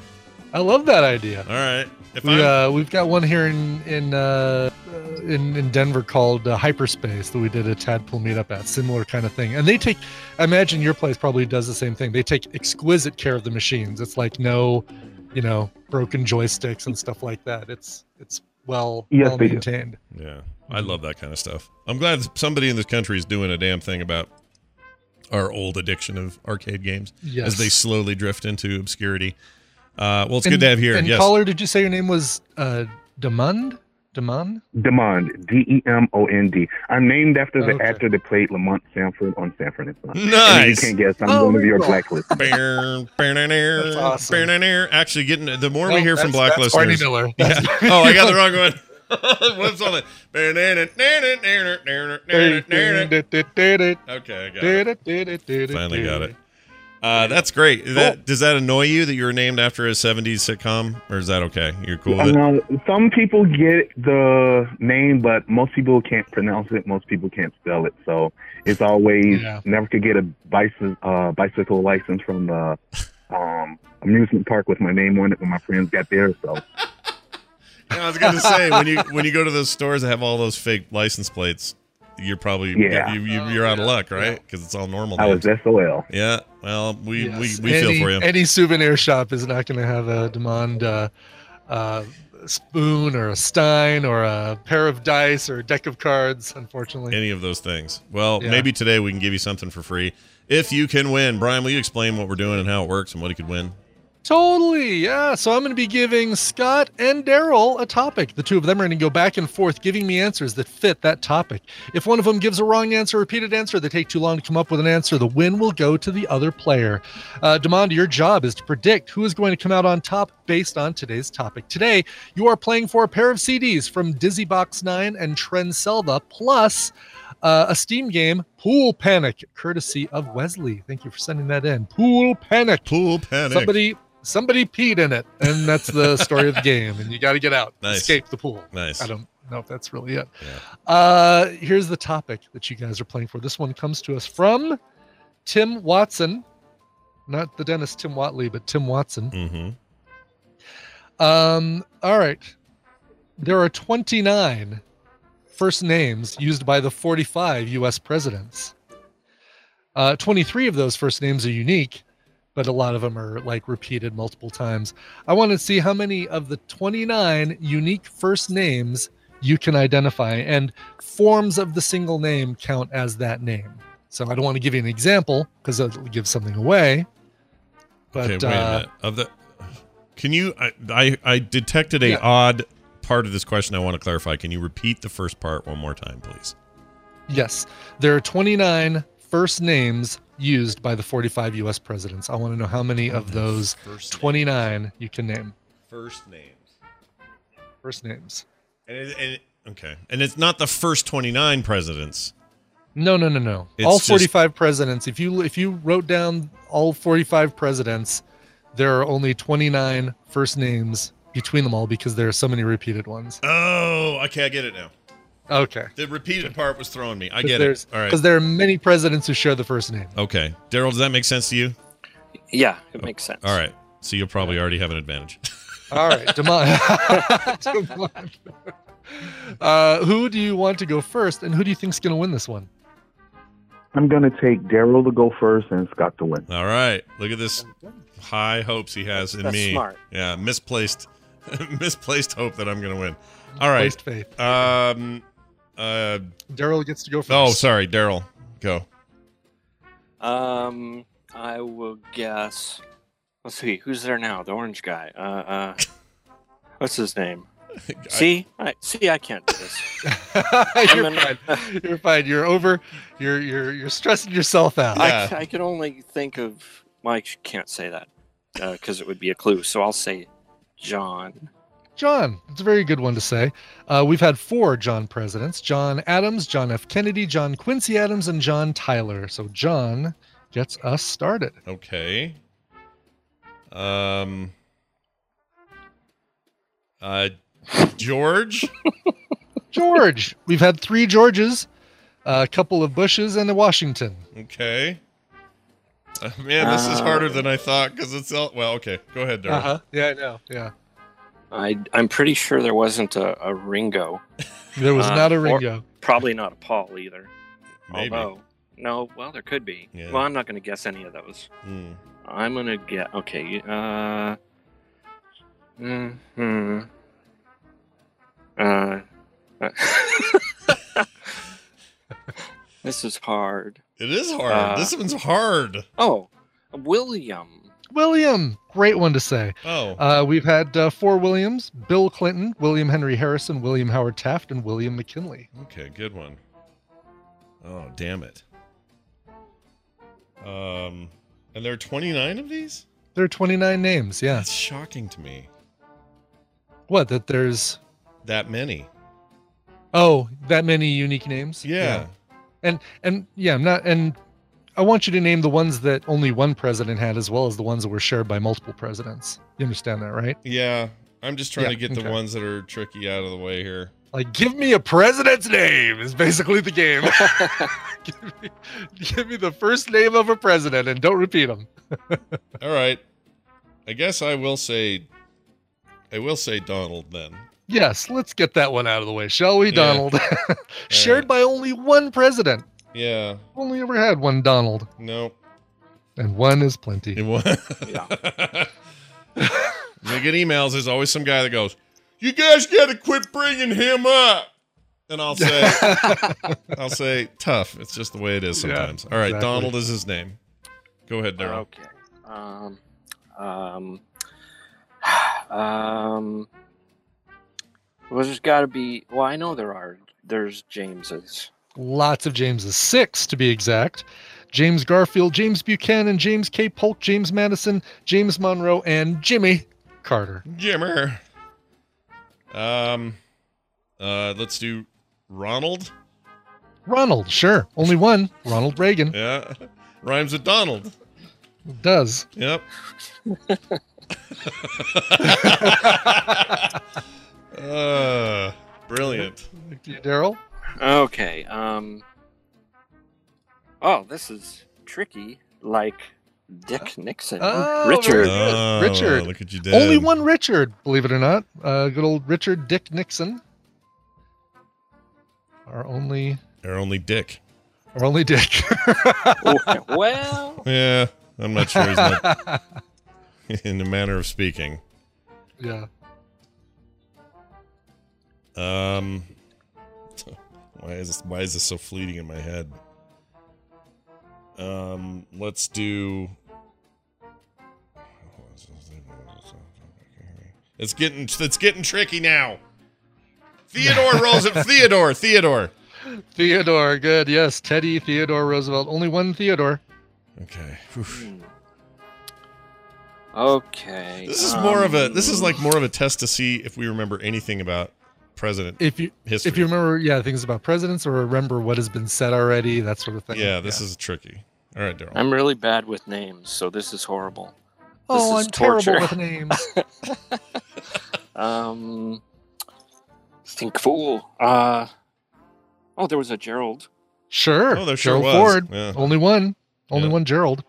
I love that idea. All right. If we, uh, we've got one here in in uh, uh, in, in Denver called uh, Hyperspace that we did a Tadpool meetup at. Similar kind of thing. And they take, I imagine your place probably does the same thing. They take exquisite care of the machines. It's like no, you know, broken joysticks and stuff like that. It's it's well Yes, well they do. maintained. yeah, I love that kind of stuff. I'm glad somebody in this country is doing a damn thing about our old addiction of arcade games. Yes. as they slowly drift into obscurity. Uh, well, it's And- good to have you here. And yes. caller, did you say your name was uh, Demond? Demond? Demond, D E M O N D. I'm named after the Okay. actor that played Lamont Sanford on Sanford and Son. And Nice. you can't guess, I'm Oh, going to be your cool. blacklist. Bear, bear, bear, That's awesome. bear, Actually, getting the more we No, hear from that's- black that's Barney listeners. Miller. Yeah. Oh, I got the wrong one. What's on it? Okay, I got it. Finally got it. Uh, that's great. That, does that annoy you that you're named after a 70s sitcom, or is that okay? You're cool with it? Uh, some people get the name, but most people can't pronounce it. Most people can't spell it. So it's always Yeah. never could get a bicycle uh, bicycle license from the um, amusement park with my name on it when my friends got there. So Yeah, I was going to say when you when you go to those stores that have all those fake license plates, you're probably Yeah. you, you, you're out of luck, right? Because it's all normal. I was names. SOL. Yeah. Well, we Yes. we, we feel Any- for you. Any souvenir shop is not going to have a Demond uh, uh, spoon or a Stein or a pair of dice or a deck of cards, unfortunately. Any of those things. Well, Yeah. maybe today we can give you something for free if you can win. Brian, will you explain what we're doing and how it works and what he could win? Totally, yeah. So I'm going to be giving Scott and Daryl a topic. The two of them are going to go back and forth, giving me answers that fit that topic. If one of them gives a wrong answer, repeated answer, they take too long to come up with an answer, the win will go to the other player. Uh, Demond, your job is to predict who is going to come out on top based on today's topic. Today, you are playing for a pair of CDs from Dizzy Box 9 and Trend Selva, plus Uh, a Steam game, Pool Panic, courtesy of Wesley. Thank you for sending that in. Pool Panic. Pool panic. Somebody somebody peed in it, and that's the story of the game. And you got to get out, Nice. escape the pool. Nice. I don't know if that's really it. Yeah. Uh, here's the topic that you guys are playing for. This one comes to us from Tim Watson, not the dentist Tim Whatley, but Tim Watson. Mm-hmm. Um, all right. There are 29 first names used by the 45 US presidents. Uh, 23 of those first names are unique, but a lot of them are like repeated multiple times. I want to see how many of the 29 unique first names you can identify, and forms of the single name count as that name. So I don't want to give you an example because it'll give something away. But okay, wait a uh, minute. Of the, can you? I I, I detected a Yeah. odd part of this question. I want to clarify. Can you repeat the first part one more time, please? Yes, there are 29 first names used by the 45 U.S. presidents. I want to know how many of those First 29 you can name. First names. First names. And, it, and it- okay, and it's not the first twenty nine presidents. No, no, no, no. It's all just- 45 presidents. If you if you wrote down all 45 presidents, there are only 29 first names between them all because there are so many repeated ones. Oh, okay, I get it now. Okay. The repeated part was throwing me. I Because get there's- it. All right. Because there are many presidents who share the first name. Okay, Daryl, does that make sense to you? Yeah, it makes sense. All right. So you'll probably already have an advantage. All right, Damon. Damon. Uh, who do you want to go first, and who do you think's going to win this one? I'm gonna take Daryl to go first and Scott to win. All right. Look at this high hopes he has in That's me. smart. Yeah, misplaced misplaced hope that I'm going to win. All right. Faith. Um uh Daryl gets to go first. oh, sorry, Daryl. Go. Um, I will guess. Let's see, who's there now? The orange guy. Uh, uh, what's his name? See, I see. I can't do this. you're I'm fine. an- You're fine. You're over. You're you're you're stressing yourself out. Yeah. I, I can only think of. Well, I can't say that because it would be a clue. So I'll say John. John, it's a very good one to say. Uh, we've had four John presidents: John Adams, John F. Kennedy, John Quincy Adams, and John Tyler. So John gets us started. Okay. Um uh George? George. we've had three Georges, a couple of Bushes, and a Washington. Okay. Uh, man, this is Uh, harder than I thought because it's all well. Okay, go ahead, Daryl. Uh-huh. Yeah, I know. Yeah. I I'm pretty sure there wasn't a, a Ringo. There was Uh, not a Ringo. Probably not a Paul either. Maybe. Although, no, well, there could be. Yeah. Well, I'm not going to guess any of those. Hmm. I'm going to get. Okay. Uh. Hmm. Uh. this is hard. It is hard. Uh, this one's hard. Oh, William. William, great one to say. Oh, Uh, we've had uh, four Williams: Bill Clinton, William Henry Harrison, William Howard Taft, and William McKinley. okay, good one. Oh, damn it. Um, and there are 29 of these? There are 29 names. Yeah. That's shocking to me. What? That there's That many. oh that many unique names. Yeah. And and yeah, I'm not and I want you to name the ones that only one president had as well as the ones that were shared by multiple presidents. You understand that, right? Yeah. I'm just trying Yeah, to get the ones that are tricky out of the way here. Like, give me a president's name is basically the game. give, me, give me the first name of a president and don't repeat them. All right. I guess I will say I will say Donald then. Yes, let's get that one out of the way, shall we, Yeah. Donald? Shared by only one president. Yeah. Only ever had one Donald, No. and one is plenty. It was. when I get emails, there's always some guy that goes, "You guys got to quit bringing him up," and I'll say, "I'll say, tough. It's just the way it is Yeah, sometimes." All right, exactly. Donald is his name. Go ahead, Daryl. Okay. Um. Um. Um. Well, there's got to be. Well, I know there are. There's James's. Lots of Jameses, six to be exact. James Garfield, James Buchanan, James K. Polk, James Madison, James Monroe, and Jimmy Carter. Jimmer. Um, uh, let's do Ronald. Ronald, sure. Only one. Ronald Reagan Yeah. Rhymes with Donald. does. Yep. uh, brilliant. Daryl. Okay. Um. Oh, this is tricky. Like Dick Nixon, Oh, Richard. Oh, Richard. Look at you did. Only one Richard, believe it or not. Uh, good old Richard Dick Nixon. Our only, Or only Dick. our only Dick. well, Yeah. I'm not sure he's not in the manner of speaking. yeah. Um why is this why is this so fleeting in my head? Um let's do It's getting it's getting tricky now. Theodore Roosevelt Theodore Theodore. Theodore, good. Yes, Teddy Theodore Roosevelt. Only one Theodore. Okay. Whew. hmm. okay. This is more of a this is um, like more of a test to see if we remember anything about president If you history. if you remember, yeah, things about presidents or remember what has been said already, that sort of thing. yeah, this is tricky. All right, Daryl. I'm really bad with names, so this is horrible. Oh, this is I'm terrible with names. Um, think fool. Uh, oh, there was a Gerald. Sure. Oh, there sure Gerald was. Ford. Yeah. Only one. Only Yeah. one Gerald.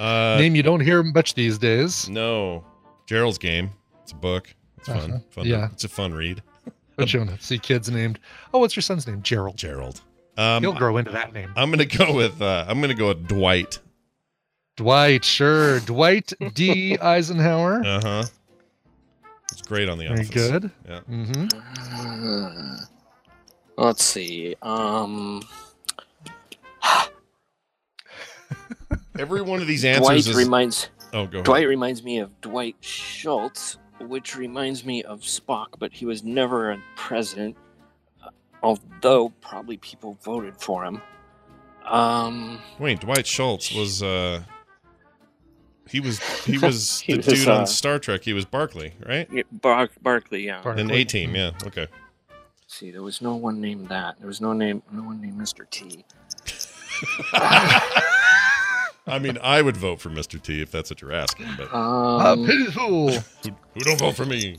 Uh, Name you don't hear much these days. No, Gerald's game. It's a book. It's fun. Uh-huh. fun Yeah. it's a fun read. But you don't see kids named. Oh, what's your son's name? Gerald. Gerald. Um, He'll grow into that name. I'm gonna go with uh, I'm gonna go with Dwight. Dwight, sure. Dwight D. Eisenhower. Uh huh. It's great on the Very office. good. Yeah. Mm-hmm. Uh, let's see. Um, Every one of these answers Dwight is. reminds oh, go ahead. Dwight reminds me of Dwight Schultz, which reminds me of Spock, but he was never a president, uh, although probably people voted for him. Um, Wait, Dwight Schultz was. uh He was he was He the was, dude uh, on Star Trek. He was Barclay, right? yeah, Bar- Barclay, yeah. Bar- In A Team, yeah. Okay. see, there was no one named that. There was no name, no one named Mr. T. I mean, I would vote for Mr. T if that's what you're asking, but Uh, Um, pity fool. who, who don't vote for me?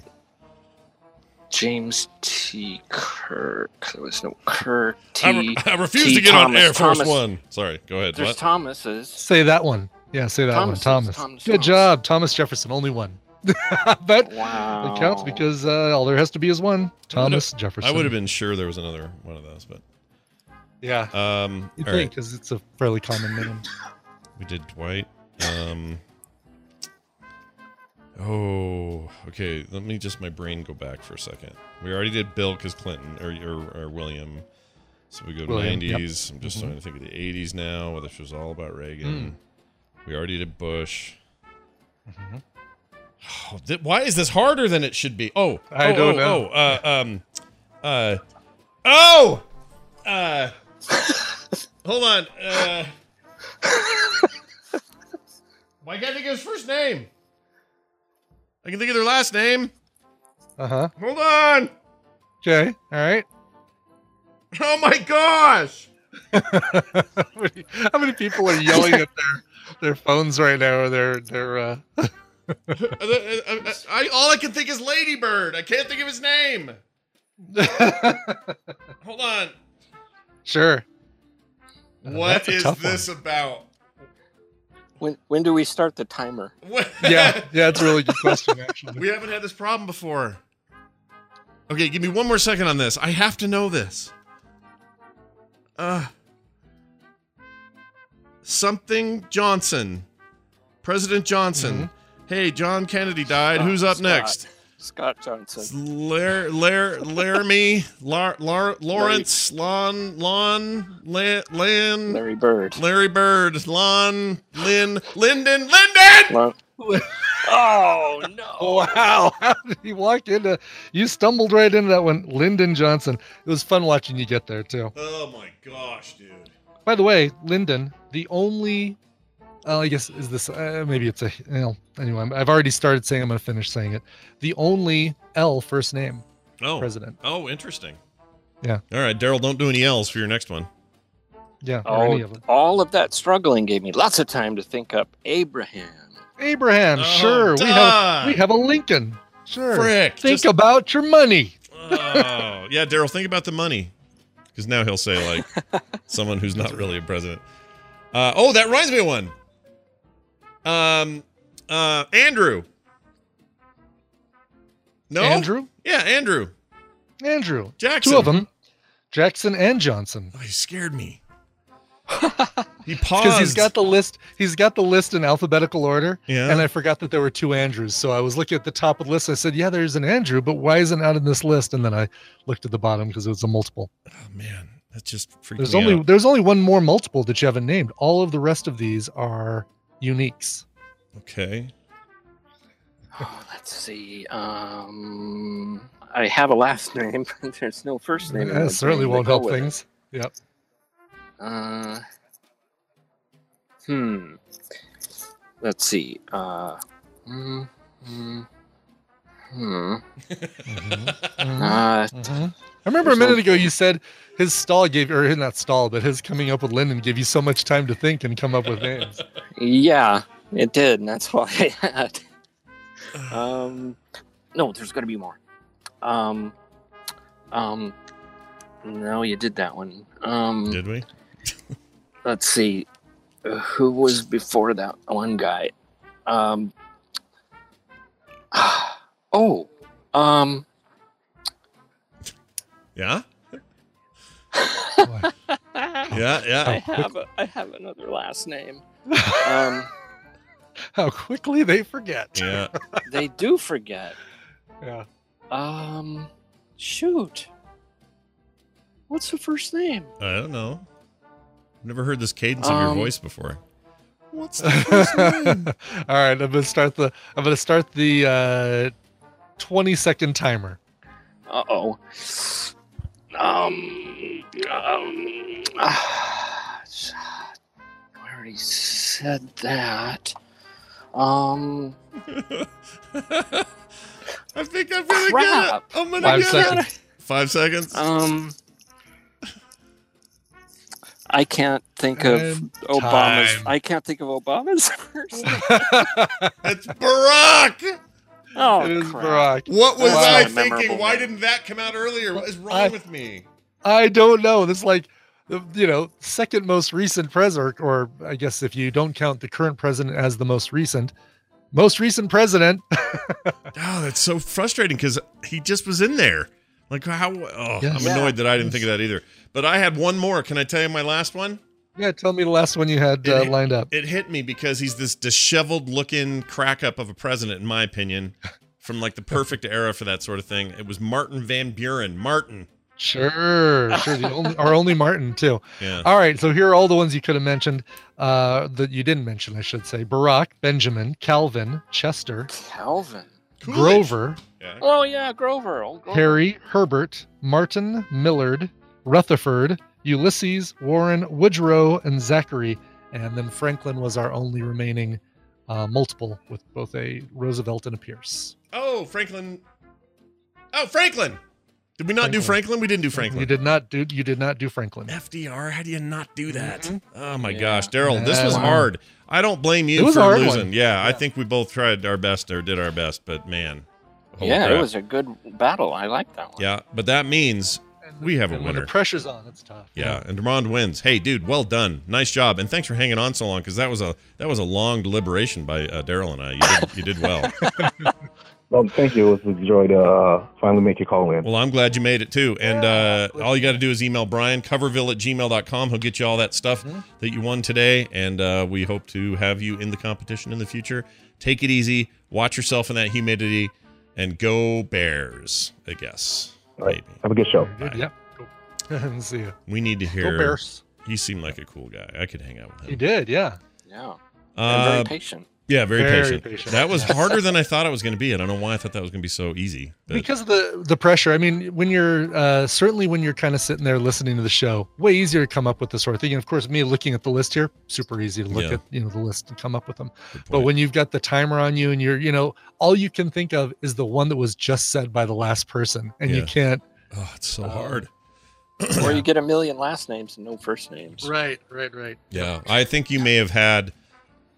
James T. Kirk. There was no Kirk I, T. re- I refuse T. to get on Air Force Thomas. One. Sorry, go ahead. There's What? Thomas's. Say that one. Yeah, say that Thomas, one. Thomas. Thomas, Good Thomas. job, Thomas Jefferson. Only one. but Wow. it counts because uh, all there has to be is one. Thomas Jefferson. I would have been sure there was another one of those, but Yeah. um, You all think right, because it's a fairly common name. we did Dwight. Um, oh, okay. Let me just my brain go back for a second. We already did Bill because Clinton or, or or William. So we go to William, yep. 90s. I'm just Mhm. trying to think of the 80s now. Whether this was all about Reagan. We already did Bush. Mhm. Oh, th- why is this harder than it should be? Oh, I oh, don't oh, know. Oh, uh, um, uh, oh, uh, hold on. Uh, why can't I think of his first name? I can think of their last name. Uh huh. Hold on. Okay. All right. Oh my gosh. how, many, how many people are yelling at their their phones right now? Or their their uh, I, all I can think is Ladybird. I can't think of his name. Hold on. sure. What that's is tough one. this about? When when do we start the timer? Yeah, yeah, it's a really good question actually. we haven't had this problem before. Okay, give me one more second on this. I have to know this. Uh something Johnson. President Johnson. Hey, John Kennedy died. Who's up Scott. next? Scott It's Johnson. Lar- Lar- Laramie, Lar- Lar- Lawrence, Lon, Lon, La- Lan, Larry Bird. Larry Bird, Lon, Lynn, Lyndon, Lyndon! Well- oh no! Wow, how did he walk into? You stumbled right into that one, Lyndon Johnson. It was fun watching you get there too. Oh my gosh, dude. By the way, Lyndon, the only, uh, I guess is this uh, maybe it's a you know, anyway. I'm- I've already started saying I'm going to finish saying it. The only L first name Oh, president. oh, interesting. Yeah. All right, Daryl, don't do any L's for your next one. Yeah, or any Oh, of them. all of that struggling gave me lots of time to think up Abraham. Abraham, Oh, sure. We have we have a Lincoln. Sure. Frick. Think just- about your money. oh, yeah, Daryl, think about the money. Because now he'll say, like, someone who's not really a president. Uh, oh, that reminds me of one. Um, uh, Andrew. No? Andrew? Yeah, Andrew. Andrew. Jackson. Two of them. Jackson and Johnson. Oh, he scared me. he paused. Because he's got the list. He's got the list in alphabetical order. Yeah. And I forgot that there were two Andrews. So I was looking at the top of the list. I said, "Yeah, there's an Andrew, but why isn't it out in this list?" And then I looked at the bottom because it was a multiple. oh, man. That just freaked There's me only out. there's only one more multiple that you haven't named. All of the rest of these are uniques. Okay. Oh, let's see. Um, I have a last name, but there's no first name. in That certainly won't help with it. things. Yep. Uh, hmm. Let's see. Uh, hmm. Hmm. hmm. Uh, Mhm. I remember a There's no- minute ago you said his stall gave, or not stall, but his coming up with Lyndon gave you so much time to think and come up with names. yeah, it did, and that's why I had. Um, no, there's going to be more. Um, um, no, you did that one. Um, Did we? let's see. Uh, who was before that one guy? Um, oh, um, Yeah? Boy. Yeah, I have a, I have another last name. Um, How quickly they forget. Yeah. they do forget. Yeah. Um, shoot. What's the first name? I don't know. Never heard this cadence of your Um, voice before. What's the first name? All right, I'm gonna start the I'm gonna start the uh 20 second timer. Uh oh. Um, um, ah, I already said that. Um, I think I'm gonna Crap. get it. I'm gonna Five get seconds. it. Five seconds. um, I can't think of And Obama's. time. I can't think of Obama's first. name. It's Barack. Oh, it is crap. Barack. What was Wow. I Not a thinking? Why didn't that come out earlier? What is wrong I- with me? I don't know. This is like the you know second most recent president, or I guess if you don't count the current president as the most recent, most recent president. Oh, that's so frustrating because he just was in there. Like how? Oh, Yes. I'm annoyed that I didn't think of that either. But I had one more. Can I tell you my last one? Yeah, tell me the last one you had uh, It- lined up. It hit me because he's this disheveled looking crack up of a president, in my opinion, from like the perfect era for that sort of thing. It was Martin Van Buren. Martin. Sure, sure. The only, our only Martin too. Yeah. All right, so here are all the ones you could have mentioned uh, that you didn't mention, I should say. Barack, Benjamin, Calvin, Chester, Calvin. Coolidge. Grover, Yeah. Oh yeah, Grover. Oh, Grover. Harry, Herbert, Martin, Millard, Rutherford, Ulysses, Warren, Woodrow, and Zachary. And then Franklin was our only remaining uh, multiple with both a Roosevelt and a Pierce. Oh, Franklin. Oh, Franklin. Did we not do Franklin. Franklin? We didn't do Franklin. You did not do you did not do Franklin. FDR. How do you not do that? Mhm. Oh my Yeah. gosh, Daryl, this was Yeah. hard. I don't blame you for losing. one. Yeah, I think we both tried our best or did our best, but man. yeah, crap. it was a good battle. I like that one. Yeah, but that means we have a And when winner. the pressure's on, it's tough. Yeah, and Demond wins. Hey, dude, well done, nice job, and thanks for hanging on so long because that was a that was a long deliberation by uh, Daryl and I. You did, you did well. Well, thank you. It was a joy to uh, finally make your call in. well, I'm glad you made it too. And uh, all you got to do is email Brian coverville at gmail.com. He'll get you all that stuff Mhm. that you won today, and uh, we hope to have you in the competition in the future. Take it easy, watch yourself in that humidity, and go Bears. I guess All right. maybe Have a good show. Very good. Yep. Go. See you. we need to Go hear. Bears. He seemed like a cool guy. I could hang out with him. He did, yeah. Yeah. And very Uh, patient. Yeah, very, Very patient. patient. That was harder than I thought it was going to be. I don't know why I thought that was going to be so easy. But because of the the pressure i mean when you're uh certainly when you're kind of sitting there listening to the show way easier to come up with the sort of thing and of course me looking at the list here super easy to look Yeah. at you know the list and come up with them but when you've got the timer on you and you're you know all you can think of is the one that was just said by the last person and you can't oh, it's so Um, hard. or you get a million last names and no first names. Right, right, right. Yeah, I think you may have had.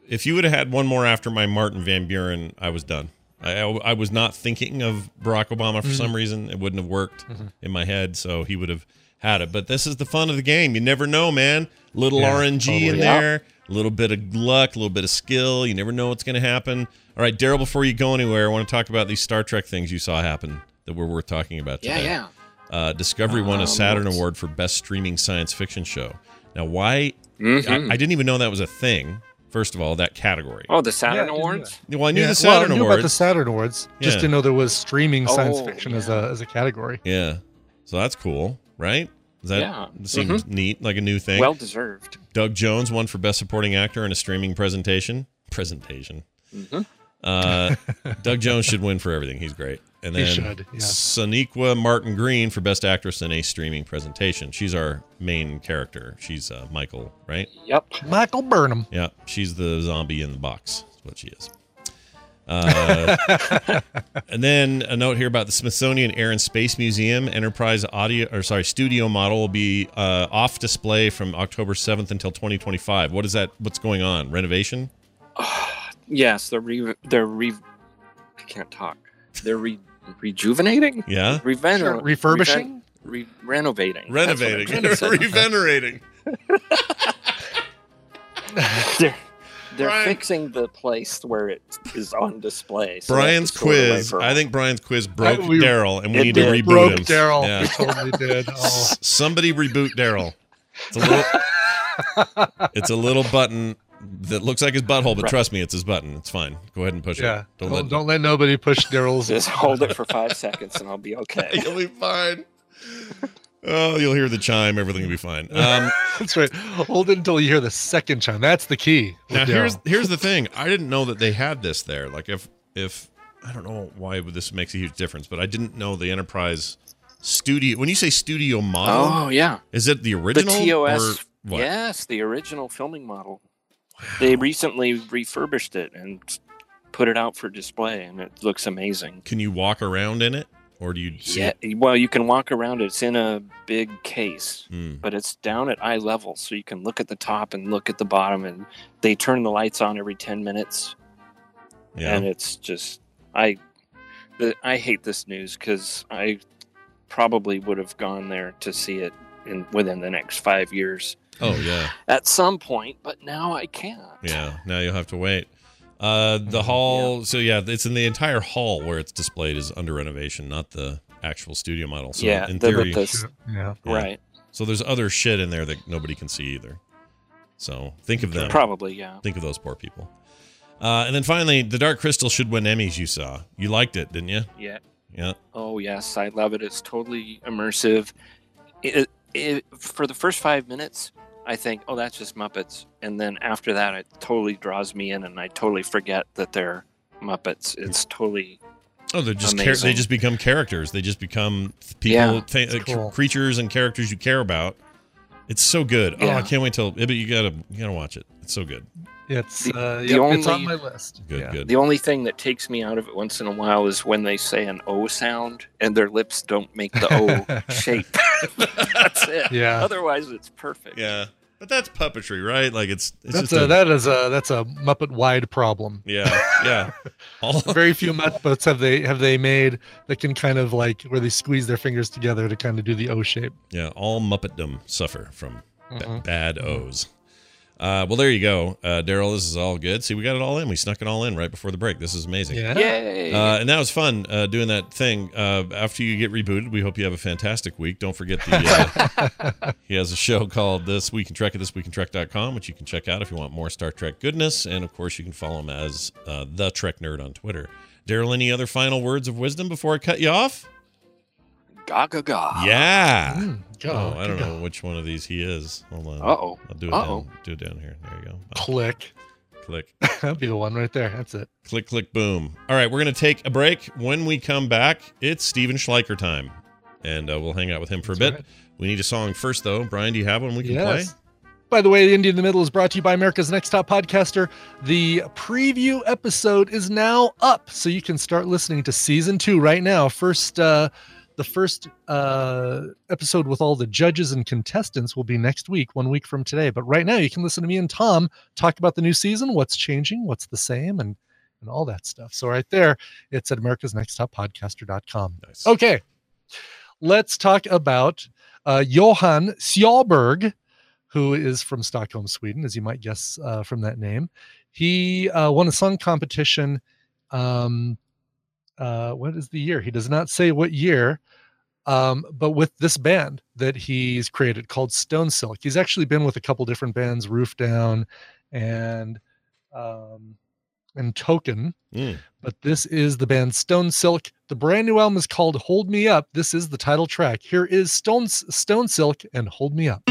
If you would have had one more after my Martin Van Buren, I was done. I, I, I was not thinking of Barack Obama for Mhm. some reason. It wouldn't have worked Mhm. in my head, so he would have had it. But this is the fun of the game. You never know, man. Little Yeah, RNG in totally. Yeah. there, a little bit of luck, a little bit of skill. You never know what's going to happen. All right, Daryl. Before you go anywhere, I want to talk about these Star Trek things you saw happen that were worth talking about. Yeah, today. yeah. Uh, Discovery won a Um, Saturn Award for Best Streaming Science Fiction Show. Now, why? Mhm. I, I didn't even know that was a thing. First of all, that category. oh, the Saturn Yeah, I didn't Awards. Well, I knew Yeah, the Saturn well, I knew Awards. about the Saturn Awards. Just Yeah. to know there was streaming science Oh, fiction as a as a category. yeah, so that's cool, right? Does that Yeah. seems neat, like a new thing? Well deserved. Doug Jones won for Best Supporting Actor in a Streaming Presentation. Presentation. hmm Uh, Doug Jones should win for everything. He's great. And He then should, yeah. Sonequa Martin Green for Best Actress in a Streaming Presentation. She's our main character. She's uh, Michael, right? Yep. Michael Burnham. Yeah, she's the zombie in the box. That's what she is. Uh, and then a note here about the Smithsonian Air and Space Museum Enterprise Audio, or sorry, Studio model will be uh, off display from October seventh until 2025. What is that? What's going on? Renovation? Yes, they're re- they're re- I can't talk. They're re- rejuvenating, Yeah, Reven- Sure, refurbishing? re- renovating, That's what I'm renovating, trying to say. revenerating. they're they're Brian- fixing the place where it is on display. so they have to Brian's store it away quiz. for a I while. think Brian's quiz broke Daryl, and we It need to did. reboot Broke him. Daryl. Yeah. We totally did. Oh. S- Somebody reboot Daryl. It's a little. it's a little button that looks like his butthole, but Right. trust me, it's his button. It's fine. Go ahead and push Yeah. it. Don't, Don't don't, let. let nobody push Daryl's. Just hold it for five seconds and I'll be okay. You'll be fine. Oh, you'll hear the chime. Everything will be fine. Um, That's right. Hold it until you hear the second chime. That's the key. now here's Daryl. here's the thing. I didn't know that they had this there. Like if if I don't know why this makes a huge difference, but I didn't know the Enterprise studio. When you say studio model, Oh yeah, is it the the original TOS. or what? Yes, the original filming model. They recently refurbished it and put it out for display, and it looks amazing. Can you walk around in it, or do you see? Yeah, it? well, you can walk around. It's in a big case, Hmm. but it's down at eye level, so you can look at the top and look at the bottom. And they turn the lights on every ten minutes, Yeah. and it's just I, the, I hate this news because I probably would have gone there to see it in within the next five years oh yeah. at some point, but now I can't. Yeah, now you'll have to wait. Uh, the hall. So yeah, it's in the entire hall where it's displayed is under renovation, not the actual studio model. So yeah, in theory, the s- Yeah. yeah. right. So there's other shit in there that nobody can see either. So think of them. Probably, yeah. Think of those poor people. Uh, and then finally, the Dark Crystal should win Emmys. You saw, you liked it, didn't you? Yeah. Yeah. Oh yes, I love it. It's totally immersive. It, it, for the first five minutes, I think, oh, that's just Muppets, and then after that, it totally draws me in, and I totally forget that they're Muppets. It's totally Oh, they're just char- they just become characters. They just become people, Yeah, th- cool. creatures, and characters you care about. It's so good. Oh, I can't wait till. But you gotta, you gotta watch it. It's so good. It's The- uh, the yep, it's on my list. Good, Yeah. good. the only thing that takes me out of it once in a while is when they say an O sound and their lips don't make the O shape. that's it. Yeah. Otherwise, it's perfect. Yeah, but that's puppetry, right? Like it's it's That's just a, that is a that's a Muppet wide problem. yeah, yeah. All Very few Muppets have they have they made that can kind of like where they squeeze their fingers together to kind of do the O shape. yeah, all Muppetdom suffer from ba- Mhm. bad O's. Uh, well, there you go, uh, Daryl. This is all good. See, we got it all in. We snuck it all in right before the break. This is amazing. Yeah. Yay! Uh, and that was fun uh, doing that thing. Uh, after you get rebooted, we hope you have a fantastic week. Don't forget the uh, he has a show called This Week in Trek at thisweekintrek.com, which you can check out if you want more Star Trek goodness. And of course, you can follow him as uh, the Trek Nerd on Twitter. Daryl, any other final words of wisdom before I cut you off? Ga ga ga. Yeah. Mm, go, oh, I don't go. know which one of these he is. Hold on. Uh oh. I'll do it Uh-oh. down. Do it down here. There you go. Oh, Click. click. That'd be the one right there. That's it. Click, click, boom. All right, we're going to take a break. When we come back, it's Steven Schleicher time. And uh, we'll hang out with him for a bit. right. We need a song first, though. Brian, do you have one we can play? Yes. By the way, the Indie in the Middle is brought to you by America's Next Top Podcaster. The preview episode is now up, so you can start listening to season two right now. First, uh, The first uh, episode with all the judges and contestants will be next week, one week from today. But right now, you can listen to me and Tom talk about the new season, what's changing, what's the same, and and all that stuff. So right there, it's at America's Next Top Podcaster.com. Nice. Okay, let's talk about uh, Johan Sjalberg, who is from Stockholm, Sweden, as you might guess uh, from that name. He uh, won a song competition. Um, uh, what is the year? He does not say what year, um, but with this band that he's created called Stone Silk. He's actually been with a couple different bands, Roof Down and um, and Token. Mm. But this is the band Stone Silk. The brand new album is called Hold Me Up. This is the title track. Here is Stone Stone Silk and Hold Me Up.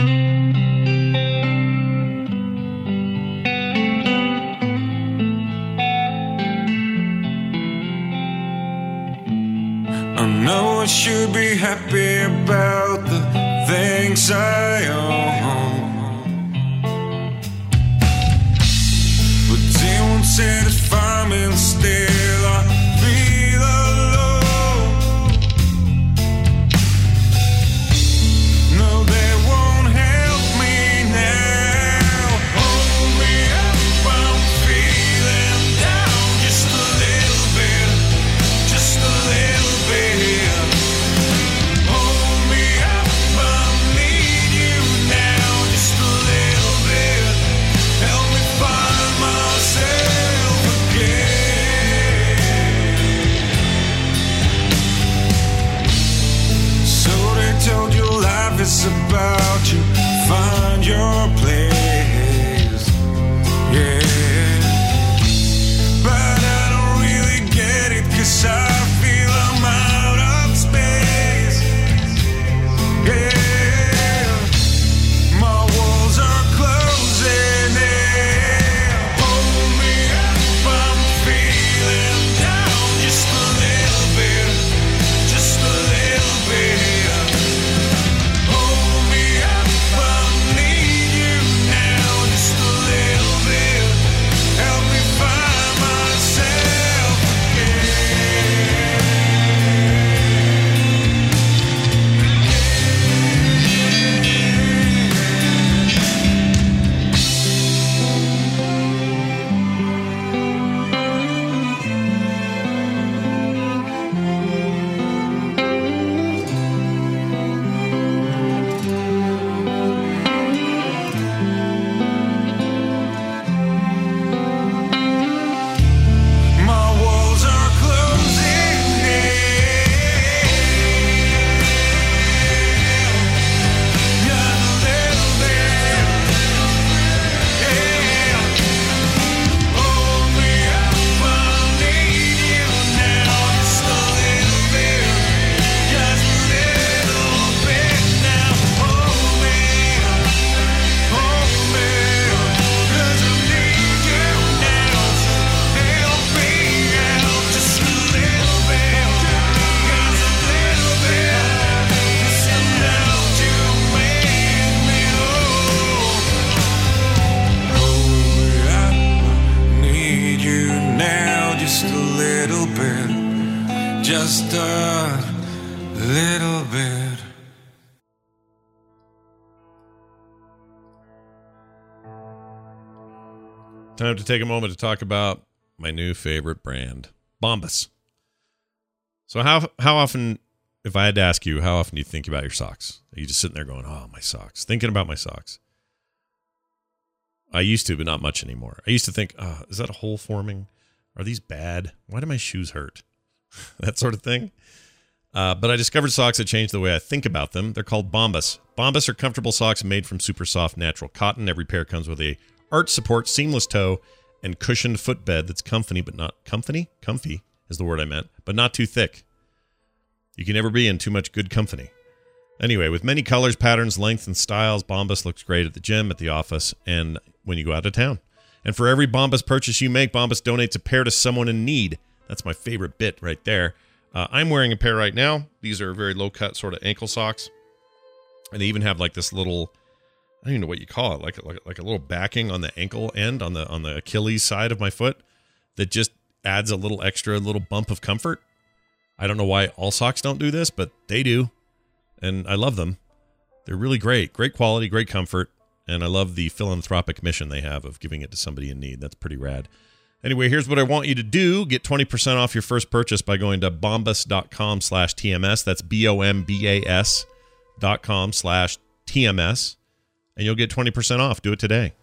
Should be happy about the things I own. But they won't satisfy me, and about you. Find your place. Time to take a moment to talk about my new favorite brand, Bombas. So how how often, if I had to ask you, how often do you think about your socks? Are you just sitting there going, "Oh, my socks," thinking about my socks? I used to, but not much anymore. I used to think, oh, "Is that a hole forming? Are these bad? Why do my shoes hurt?" that sort of thing. Uh, but I discovered socks that changed the way I think about them. They're called Bombas. Bombas are comfortable socks made from super soft natural cotton. Every pair comes with a arch support, seamless toe, and cushioned footbed that's comfy but not comfy. Comfy is the word I meant, but not too thick. You can never be in too much good company. Anyway, with many colors, patterns, lengths, and styles, Bombas looks great at the gym, at the office, and when you go out of town. And for every Bombas purchase you make, Bombas donates a pair to someone in need. That's my favorite bit right there. Uh, I'm wearing a pair right now. These are very low cut, sort of ankle socks, and they even have like this little. I don't even know what you call it, like like like a little backing on the ankle end on the on the Achilles side of my foot that just adds a little extra little bump of comfort. I don't know why all socks don't do this, but they do. And I love them. They're really great. Great quality, great comfort. And I love the philanthropic mission they have of giving it to somebody in need. That's pretty rad. Anyway, here's what I want you to do. Get 20% off your first purchase by going to bombas.com slash TMS. That's B-O-M-B-A-S dot com slash TMS. And you'll get 20% off. Do it today.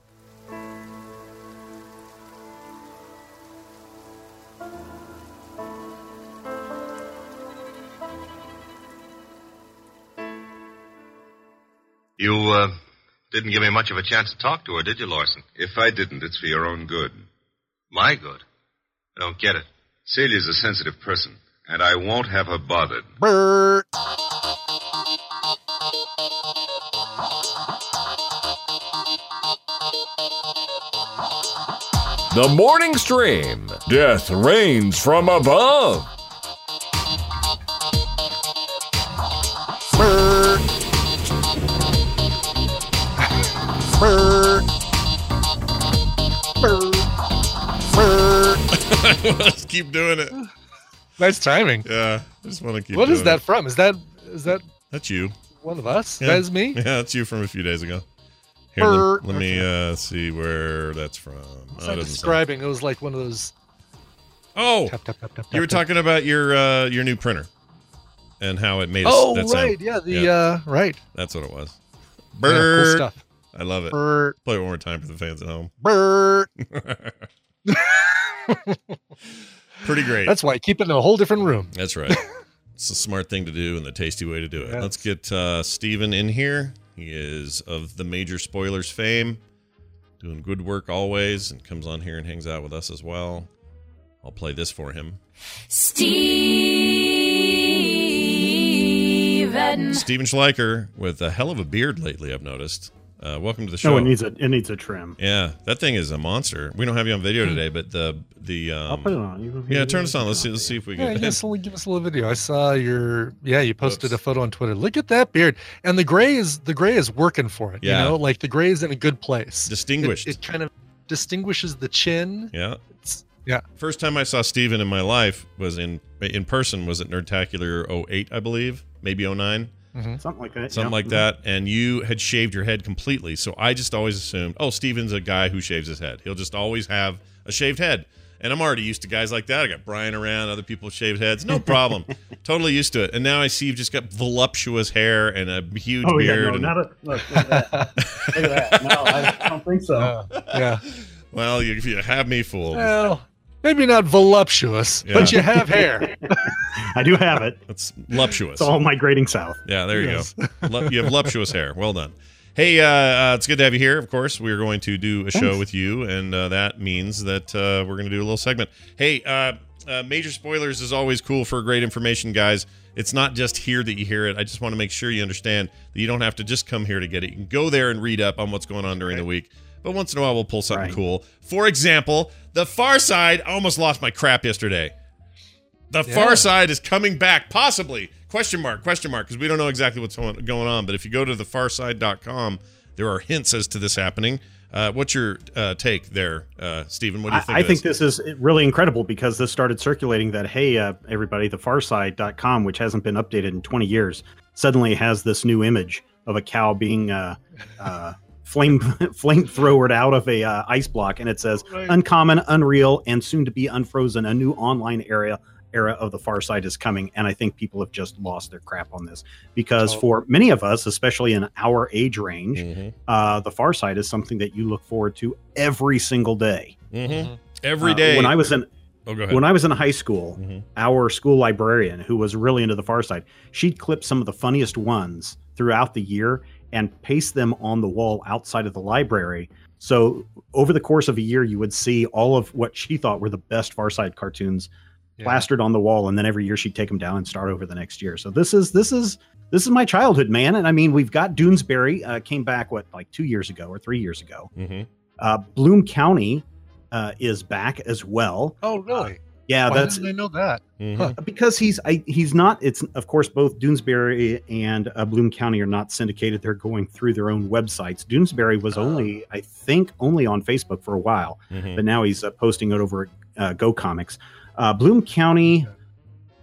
You uh, didn't give me much of a chance to talk to her, did you, Lawson? If I didn't, it's for your own good. My good. I don't get it. Celia's a sensitive person, and I won't have her bothered. Bert. The morning stream. Death reigns from above. Bert. Let's keep doing it. Nice timing. Yeah, I just want to keep What is doing that it. from? Is that is that That's you. one of us? Yeah. That is me. Yeah, that's you from a few days ago. Here, let, let me uh, see where that's from. It's Oh, it not describing. It was like one of those. Oh, Tap, tap, tap, you were talking about your uh, your new printer and how it made us Oh that sound. right, yeah. The Yeah. uh right. That's what it was. Yeah, cool stuff. I love it. Bert. Play it one more time for the fans at home. Bert. Pretty great. That's why I keep it in a whole different room. That's right. it's a smart thing to do and the tasty way to do it. Yes. Let's get uh, Steven in here. He is of the major spoilers fame, doing good work always, and comes on here and hangs out with us as well. I'll play this for him. Steven. Steven Schleicher with a hell of a beard lately, I've noticed. Uh, welcome to the show. No, it needs a it needs a trim. yeah, that thing is a monster. We don't have you on video today, but the the um, I'll put it on. You- yeah, turn us on. Let's see. Let's see if we Yeah, can. yes, only give us a little video. I saw your yeah, you posted Oops. a photo on Twitter. Look at that beard. And the gray is the gray is working for it. Yeah. You know, like the gray is in a good place. Distinguished. It, it kind of distinguishes the chin. Yeah. It's, yeah. First time I saw Steven in my life was in in person was at Nerdtacular 08, I believe, maybe 09, Something like that. something yeah. like that. And you had shaved your head completely. So I just always assumed, oh, Steven's a guy who shaves his head. He'll just always have a shaved head. And I'm already used to guys like that. I got Brian around, other people shaved heads. No problem. totally used to it. And now I see you've just got voluptuous hair and a huge Oh yeah, no, and, not a look, look at that. Look at that. No, I, I don't think so. Uh, yeah. well, you, you have me fooled. Well, maybe not voluptuous, Yeah. but you have hair. I do have it. That's voluptuous. It's all migrating south. Yeah, there you Yes. go. You have voluptuous hair. Well done. Hey, uh, uh, it's good to have you here. Of course, we're going to do a show with you, and uh, that means that uh, we're going to do a little segment. Hey, uh, uh, major spoilers is always cool for great information, guys. It's not just here that you hear it. I just want to make sure you understand that you don't have to just come here to get it. You can go there and read up on what's going on during the week. But once in a while, we'll pull something Right. cool. For example, The Far Side. I almost lost my crap yesterday. The Yeah. Far Side is coming back, possibly. Question mark, question mark, because we don't know exactly what's going on. But if you go to thefarside.com, there are hints as to this happening. Uh, what's your uh, take there, uh, Stephen? What do you think? I of think this is really incredible because this started circulating that hey, uh, everybody, the Farside.com, which hasn't been updated in 20 years, suddenly has this new image of a cow being uh, uh, flame flamethrowered out of a uh, ice block, and it says Right. uncommon, unreal, and soon to be unfrozen. A new online area era of the far side is coming and i think people have just lost their crap on this because Totally. for many of us especially in our age range Mhm. uh, the far side is something that you look forward to every single day Mhm. Every Uh, day. when i was in oh, go ahead. when I was in high school, Mhm. our school librarian, who was really into the far side, she'd clip some of the funniest ones throughout the year and paste them on the wall outside of the library. So over the course of a year, you would see all of what she thought were the best Far Side cartoons Yeah. plastered on the wall, and then every year she'd take them down and start over the next year. So this is this is this is my childhood, man. And I mean, we've got Doonesbury uh, came back what like two years ago or three years ago. Mhm. Uh, Bloom County uh, is back as well. Oh, really? Yeah, Why that's I know that? Mhm. Because he's I, he's not it's of course both Doonesbury and uh, Bloom County are not syndicated they're going through their own websites Doonesbury was only I think only on Facebook for a while Mhm. but now he's uh, posting it over uh, Go Comics uh, Bloom County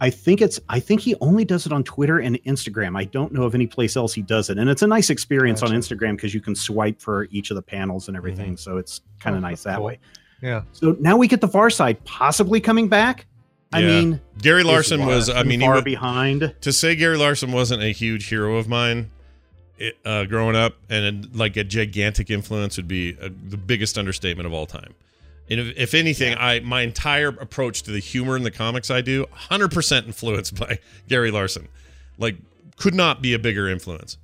I think it's I think he only does it on Twitter and Instagram. I don't know of any place else he does it. And it's a nice experience on Instagram because you can swipe for each of the panels and everything. So it's kind of Oh, nice that cool. way. Yeah. So now we get the Far Side possibly coming back. I Yeah. mean, Gary Larson was. I mean, far wa- behind. to say Gary Larson wasn't a huge hero of mine it, uh, growing up and like a gigantic influence would be uh the biggest understatement of all time. And if, if anything, I my entire approach to the humor in the comics I do 100% influenced by Gary Larson. Like could not be a bigger influence.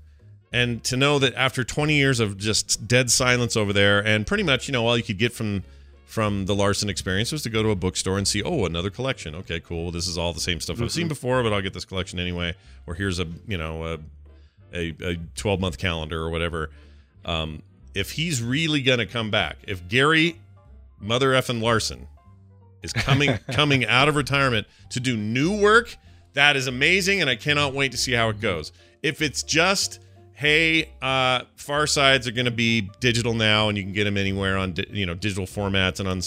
And to know that after 20 years of just dead silence over there and pretty much, you know, all you could get from from the Larson experience was to go to a bookstore and see, oh, another collection. Okay, cool. This is all the same stuff I've seen Mhm. before, but I'll get this collection anyway. Or here's a, you know, a a, 12 month calendar or whatever. Um, if he's really gonna come back, if Gary Mother effing Larson is coming coming out of retirement to do new work, that is amazing, and I cannot wait to see how it goes. If it's just hey, uh, Far Sides are going to be digital now, and you can get them anywhere on di- you know digital formats and on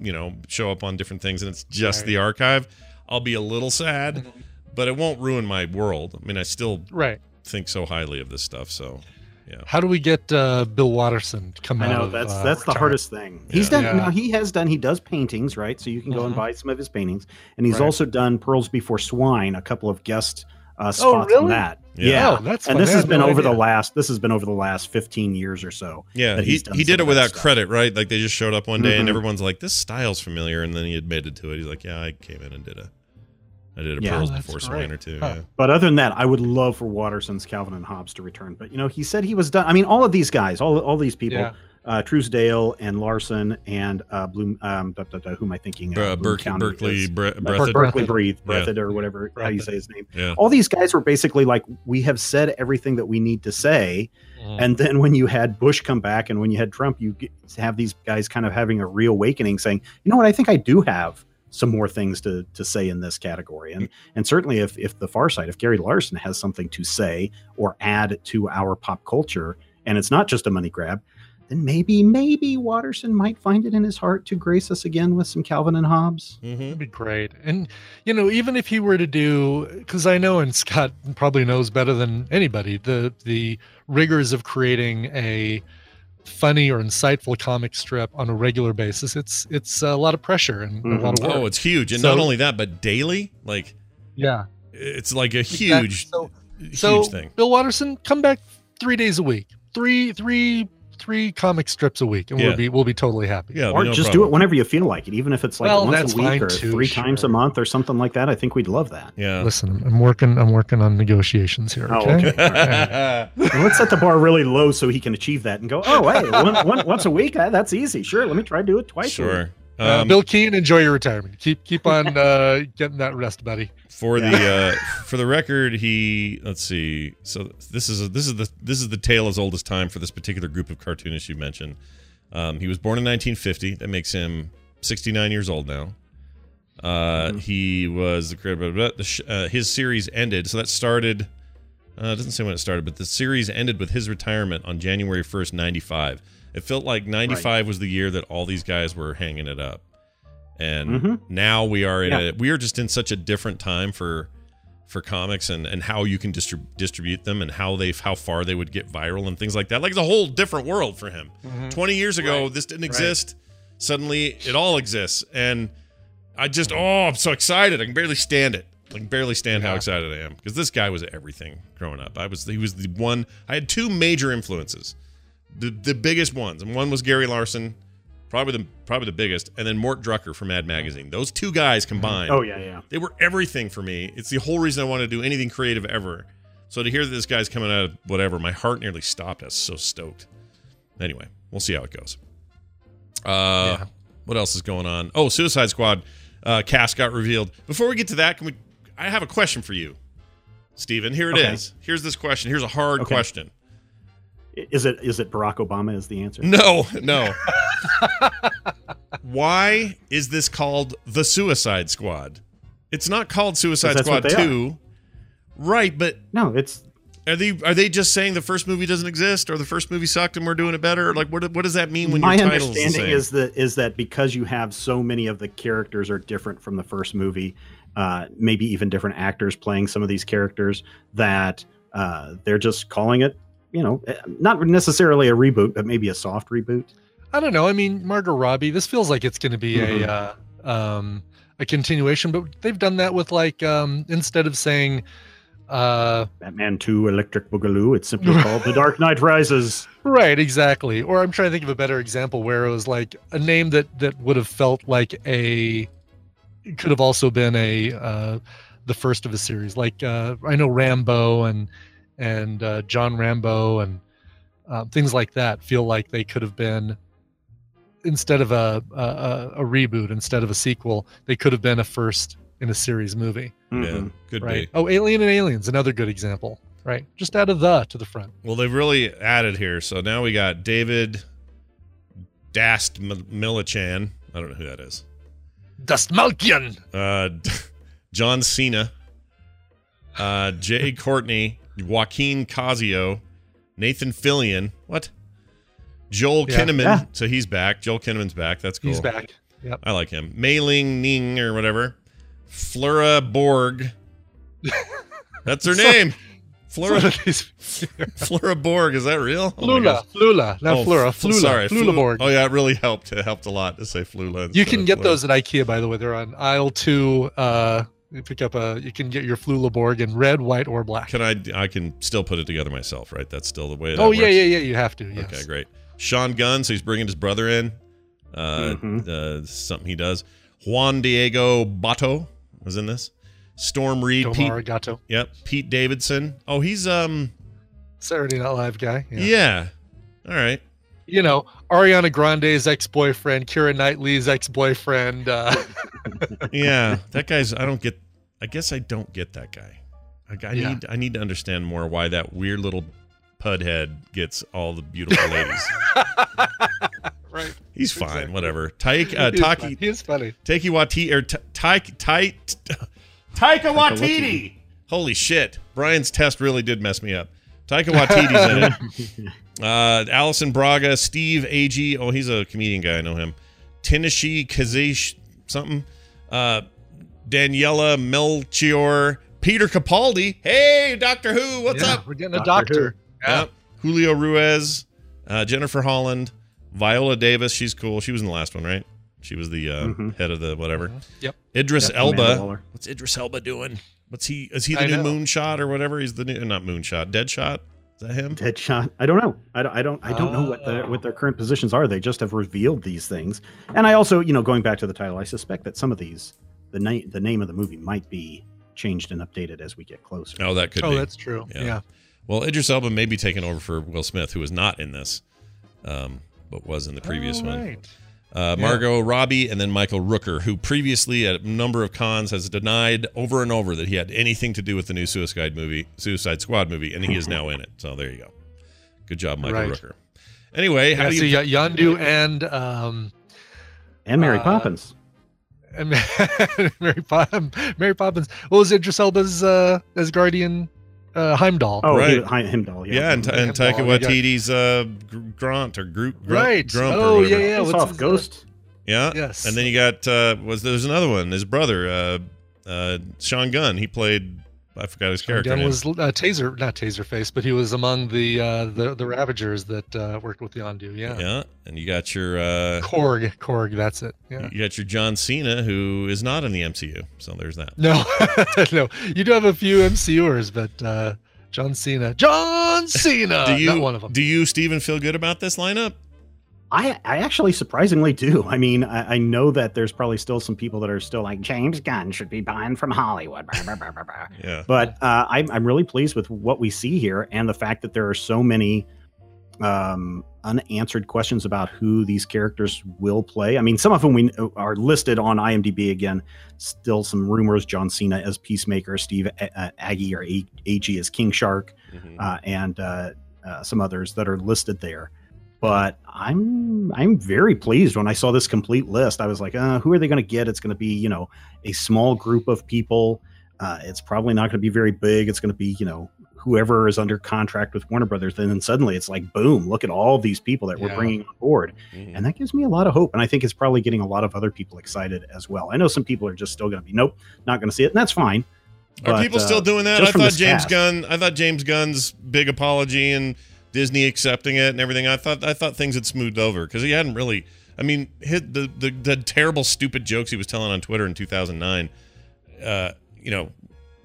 you know show up on different things, and it's just Right. the archive. I'll be a little sad, but it won't ruin my world. I mean, I still Right. think so highly of this stuff. So, yeah. How do we get uh, Bill Watterson to come I out know of, that's uh, that's the retirement? hardest thing. He's done Yeah. now. He has done. He does paintings, right? So you can go and Mhm. buy some of his paintings, and he's Right. also done Pearls Before Swine, a couple of guest uh, spots Oh, on really? that. Yeah. Yeah, Oh, that's and this has been no over the last. This has been over the last fifteen years or so. Yeah, that he, he's done he some did it without stuff. credit, right? Like they just showed up one day and Mhm. everyone's like, "This style's familiar," and then he admitted to it. He's like, "Yeah, I came in and did a, I did a Yeah. pearls Oh, before swine or two. Huh. Yeah. But other than that, I would love for Watterson's Calvin and Hobbes to return. But you know, he said he was done. I mean, all of these guys, all all these people, Yeah. Uh, Truesdale and Larson and uh, Bloom. Um, da, da, da, who am I thinking? Bur- Uh, Bloom Berk- County Berkeley is- Bre- Breathed. Berkeley Breathe, Yeah. Or whatever how you say his name. Yeah. All these guys were basically like, we have said everything that we need to say. Mhm. And then when you had Bush come back and when you had Trump, you have these guys kind of having a reawakening, saying, you know what, I think I do have some more things to to say in this category. And and certainly if if the far side, if Gary Larson has something to say or add to our pop culture, and it's not just a money grab, then maybe maybe Watterson might find it in his heart to grace us again with some Calvin and Hobbes. Mm-hmm. That'd be great. And you know, even if he were to do, because I know, and Scott probably knows better than anybody, the the rigors of creating a funny or insightful comic strip on a regular basis. It's it's a lot of pressure and a lot of work. Oh, it's huge, and So- not only that, but daily, like yeah, it's like a Exactly. huge, So- huge so thing. Bill Watterson, come back three days a week, three three three comic strips a week, and Yeah. we'll be we'll be totally happy. Yeah, or no just do it whenever you feel like it, even if it's like Well, once a week or too, three times a month or something like that. I think we'd love that. Yeah. Listen, I'm working. I'm working on negotiations here. Oh, Okay. okay. Well, let's set the bar really low so he can achieve that and go, oh, hey, one, one, once a week, uh, that's easy. Sure, let me try to do it twice. a week." sure. Uh, Um, Bill Keen, enjoy your retirement. Keep keep on uh, getting that rest, buddy. for the uh, for the record, he let's see. So this is a, this is the this is the tale as old as time for this particular group of cartoonists you mentioned. Um, he was born in 1950. That makes him 69 years old now. Uh, He was the creator. blah, blah, blah. Uh, his series ended. So that started. Uh, it doesn't say when it started, but the series ended with his retirement on January 1st, 95. It felt like 95 was the year that all these guys were hanging it up. And Mhm. now we are in Yeah. a we are just in such a different time for for comics and and how you can distrib- distribute them and how they how far they would get viral and things like that. Like it's a whole different world for him. 20 years ago this didn't exist. Suddenly it all exists and I just oh, I'm so excited. I can barely stand it. I can barely stand how excited I am because this guy was everything growing up. I was he was the one I had two major influences. The the biggest ones. And one was Gary Larson, probably the probably the biggest, and then Mort Drucker from Mad Magazine. Those two guys combined. Oh, yeah, yeah. They were everything for me. It's the whole reason I wanted to do anything creative ever. So to hear that this guy's coming out of whatever, my heart nearly stopped. I was so stoked. Anyway, we'll see how it goes. Uh, what else is going on? Oh, Suicide Squad uh, cast got revealed. Before we get to that, can we? I have a question for you, Steven. Here it is. Okay. Here's this question. Here's a hard Okay. question. Is it is it Barack Obama is the answer? No, no. Why is this called the Suicide Squad? It's not called Suicide Squad what they are. 2. Right, but No, it's are they are they just saying the first movie doesn't exist or the first movie sucked and we're doing it better? Like what what does that mean when my your title's understanding is that is that because you have so many of the characters are different from the first movie, uh, maybe even different actors playing some of these characters. That uh, they're just calling it, you know, eh, not necessarily a reboot, but maybe a soft reboot. I don't know. I mean, Margot Robbie. This feels like it's going to be Mhm. a uh, um, a continuation, but they've done that with like um, instead of saying uh, Batman Two Electric Boogaloo. It's simply called The Dark Knight Rises. right, exactly. Or I'm trying to think of a better example where it was like a name that that would have felt like a could have also been a uh, the first of a series. Like uh, I know Rambo and and uh, John Rambo and uh, things like that feel like they could have been instead of a, a a a reboot, instead of a sequel, they could have been a first in a series movie. Yeah, Mhm. could right. be. Oh, Alien and Aliens, another good example. Right. Just add a the to the front. Well, they've really added here. So now we got David Dast M- Millichan. I don't know who that is. Dastmalchian. Uh, John Cena, uh, Jai Courtney, Joaquin Cosio, Nathan Fillion. What? Joel Yeah. Kinnaman. Yeah. So he's back. Joel Kinnaman's back. That's cool. He's back. Yep. I like him. Mei Ling Ning or whatever. Flora Borg. That's her name. Flora Some of these- Flora Borg. Is that real? Oh Flula. Flula, not Oh, Flora, Flula, Sorry, Flula Flu- board. Oh yeah, it really helped. It helped a lot to say Flula. you can get Flora. those at IKEA, by the way. They're on aisle two. Uh, you pick up a. You can get your Flula Borg in red, white, or black. Can I? I can still put it together myself, right? That's still the way. That oh yeah, works? yeah, yeah. You have to. Yes. Okay, great. Sean Gunn, so he's bringing his brother in. Uh, Mhm. uh, something he does. Juan Diego Botto was in this. Storm Reid, Dom Pete. Arigato. Yep, Pete Davidson. Oh, he's um, Saturday Night Live guy. Yeah. yeah. All right. You know, Ariana Grande's ex-boyfriend, Kira Knightley's ex-boyfriend. Uh, Yeah, that guy's. I don't get. I guess I don't get that guy. Like, I Yeah. need. I need to understand more why that weird little pudhead gets all the beautiful ladies. right. He's fine. Whatever. Taika uh, Taki funny. Funny. Taiki Watiti or Taika Tai Taika Watiti. Holy shit! Brian's test really did mess me up. Taika Waititi's in it. Uh, Allison Braga, Steve Ag. Oh, he's a comedian guy. I know him. Tinashi Kazish, something. Uh, Daniela Melchior, Peter Capaldi. Hey, Doctor Who, what's Yeah, up? We're getting a Doctor doctor. Yeah. Yep. Julio Ruiz, uh, Jennifer Holland, Viola Davis. She's cool. She was in the last one, right? She was the uh, Mhm. head of the whatever. Yep. Idris Yep, Elba. What's Idris Elba doing? What's he? Is he the I new know. Moonshot or whatever? He's the new not Moonshot, Deadshot. Is that him? Deadshot. I don't know. I don't. I don't. I don't know what the what their current positions are. They just have revealed these things. And I also, you know, going back to the title, I suspect that some of these, the name, the name of the movie might be changed and updated as we get closer. Oh, that could Oh, be. that's true. Yeah. Yeah. Well, Idris Elba may be taking over for Will Smith, who was not in this, um, but was in the previous All one. Right. Uh, Margot Robbie and then Michael Rooker, who previously at a number of cons has denied over and over that he had anything to do with the new Suicide movie, Suicide Squad movie, and he is now in it. So there you go. Good job, Michael Right. Rooker. Anyway, how Yeah, do you? you got Yondu and um, And Mary Uh, Poppins. and Mary, Pop- Mary Poppins. What was Idris Elba's uh, as Guardian uh, Heimdall? Oh, right. he, Hi- Heimdall. Yeah. yeah, and, and Heimdall, Taika Waititi's uh, Gr- Grant or Groot, Grunt, Right. Grump Oh, whatever. yeah, yeah. What's off his- Ghost. Yeah. Yes. And then you got uh was there's another one, his brother, uh uh Sean Gunn. He played I forgot his character. Gunn was uh, Taser, not Taserface, but he was among the uh, the the Ravagers that uh, worked with Yondu. Yeah. yeah. And you got your uh Korg, Korg, that's it. Yeah. you got your John Cena who is not in the MCU. So there's that. No, no, you do have a few MCUers, but uh, John Cena, John Cena, do you not one of them. do you Steven feel good about this lineup? I, I actually surprisingly do. I mean, I, I know that there's probably still some people that are still like James Gunn should be buying from Hollywood. Yeah. But uh, I'm, I'm really pleased with what we see here and the fact that there are so many um, unanswered questions about who these characters will play. I mean, some of them we are listed on IMDb again. Still some rumors: John Cena as Peacemaker, Steve A- uh, Aggie or A- Ag as King Shark, Mhm. uh, and uh, uh, some others that are listed there. But I'm I'm very pleased when I saw this complete list. I was like, uh, who are they going to get? It's going to be you know a small group of people. Uh, it's probably not going to be very big. It's going to be you know whoever is under contract with Warner Brothers, and then suddenly it's like, boom! Look at all these people that we're bringing on board, Mhm. and that gives me a lot of hope. And I think it's probably getting a lot of other people excited as well. I know some people are just still going to be, nope, not going to see it, and that's fine. Are But, people still uh, doing that? I thought James cast- Gunn. I thought James Gunn's big apology and Disney accepting it and everything. I thought I thought things had smoothed over because he hadn't really. I mean, hit the, the the terrible, stupid jokes he was telling on Twitter in 2009. Uh, you know,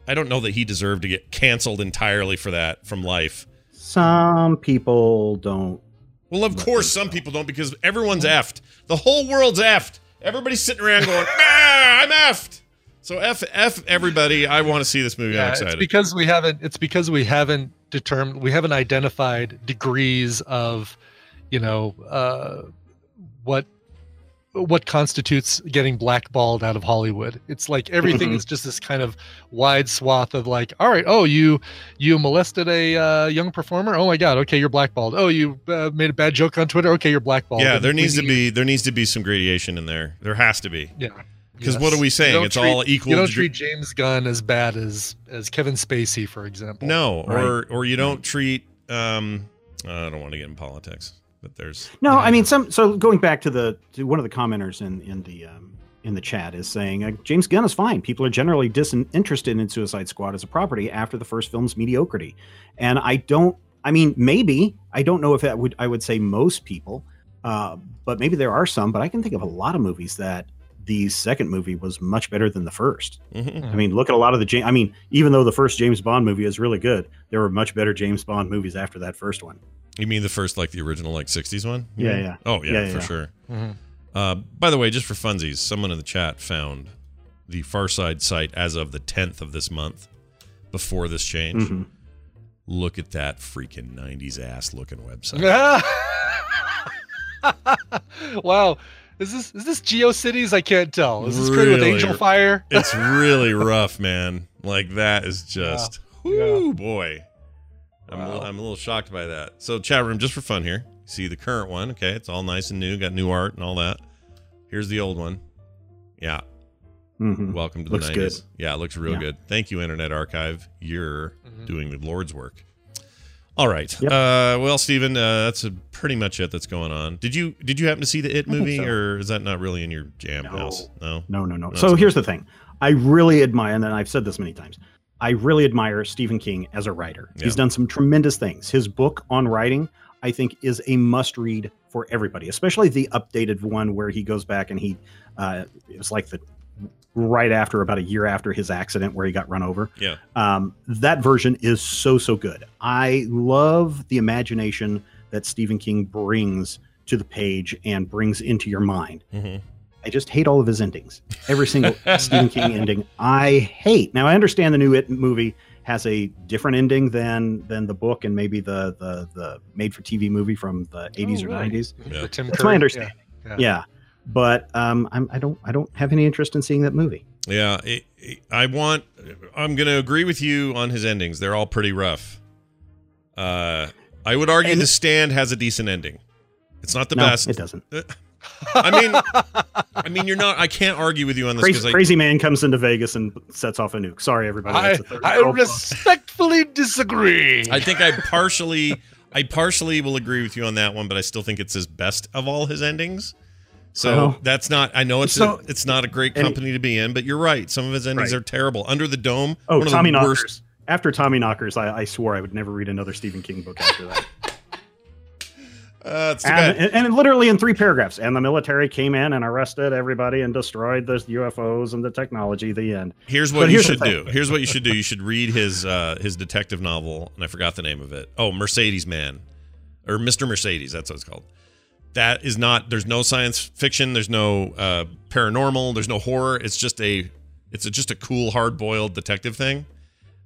I don't know that he deserved to get canceled entirely for that from life. Some people don't. Well, of course, some people don't because everyone's effed. The whole world's effed. Everybody's sitting around going, "Ah, I'm effed." So f f everybody. I want to see this movie. I'm Yeah, it's excited. because we haven't. It's because we haven't determined. We haven't identified degrees of, you know, uh, what what constitutes getting blackballed out of Hollywood. It's like everything Mhm. is just this kind of wide swath of like, all right, oh you you molested a uh, young performer. Oh my god, okay, you're blackballed. Oh you uh, made a bad joke on Twitter. Okay, you're blackballed. Yeah, And there needs to be there needs to be some gradation in there. There has to be. Yeah. Because Yes. what are we saying? It's treat- all equal. You don't treat James Gunn as bad as as Kevin Spacey, for example. no, Right. or or you don't treat. Um, I don't want to get in politics, but there's No, I mean some. So going back to the to one of the commenters in in the um, in the chat is saying uh, James Gunn is fine. People are generally disinterested in Suicide Squad as a property after the first film's mediocrity, and I don't. I mean, maybe I don't know if that would I would say most people, uh, but maybe there are some. But I can think of a lot of movies that the second movie was much better than the first. Mhm. I mean, look at a lot of the James. I mean, even though the first James Bond movie is really good, there were much better James Bond movies after that first one. You mean the first, like the original, like '60s one? You Yeah, yeah. Oh yeah, Yeah, for yeah. sure. Mhm. Uh, by the way, just for funsies, someone in the chat found the Far Side site as of the 10th of this month, before this change. Mhm. Look at that freaking '90s ass looking website. wow. Is this is this GeoCities? I can't tell. Is this created with Angelfire? it's really rough, man. Like that is just, Yeah. whoo boy. I'm, a Wow. little, I'm a little shocked by that. So, chat room, just for fun here. See the current one. Okay, it's all nice and new. Got new art and all that. Here's the old one. Yeah. Mhm. Welcome to Looks the good. 90s. Yeah, it looks real Yeah. good. Thank you, Internet Archive. You're Mhm. doing the Lord's work. All right. Yep. Uh, well, Stephen, uh, that's a, pretty much it that's going on. Did you did you happen to see the It movie, so. or is that not really in your jam No. house? No. No, no, no. That's So here's the thing. I really admire, and I've said this many times, I really admire Stephen King as a writer. Yeah. He's done some tremendous things. His book on writing, I think, is a must read for everybody, especially the updated one where he goes back and he, uh, it was like the right after, about a year after his accident where he got run over. Yeah. Um, that version is so, so good. I love the imagination that Stephen King brings to the page and brings into your mind. hmm I just hate all of his endings. Every single Stephen King ending, I hate. Now I understand the new It movie has a different ending than than the book and maybe the the the made for TV movie from the 80s Oh, or right. 90s. Yeah. The That's Curry- my understanding. Yeah. Yeah, but um, I'm, I don't I don't have any interest in seeing that movie. Yeah, it, it- I want. I'm going to agree with you on his endings. They're all pretty rough. Uh, I would argue And- The Stand has a decent ending. It's not the no, best. it doesn't. I mean, I mean, you're not. I can't argue with you on this Crazy, because crazy man comes into Vegas and sets off a nuke. Sorry, everybody. I, That's a third I respectfully disagree. I, I think I partially, I partially will agree with you on that one, but I still think it's his best of all his endings. So Well, that's not. I know it's so- a, it's not a great company to be in, but you're right. Some of his endings Right. are terrible. Under the Dome. Oh, one of Tommy the Knockers. worst. After Tommy Knockers, I, I swore I would never read another Stephen King book after that. Uh, and, and, and literally in three paragraphs. And the military came in and arrested everybody and destroyed the UFOs and the technology. The end. Here's But what you here's should do. Here's what you should do. You should read his uh, his detective novel, and I forgot the name of it. Oh, Mercedes Man, or Mister Mercedes. That's what it's called. That is not. There's no science fiction. There's no uh, paranormal. There's no horror. It's just a. It's a, just a cool, hard boiled detective thing,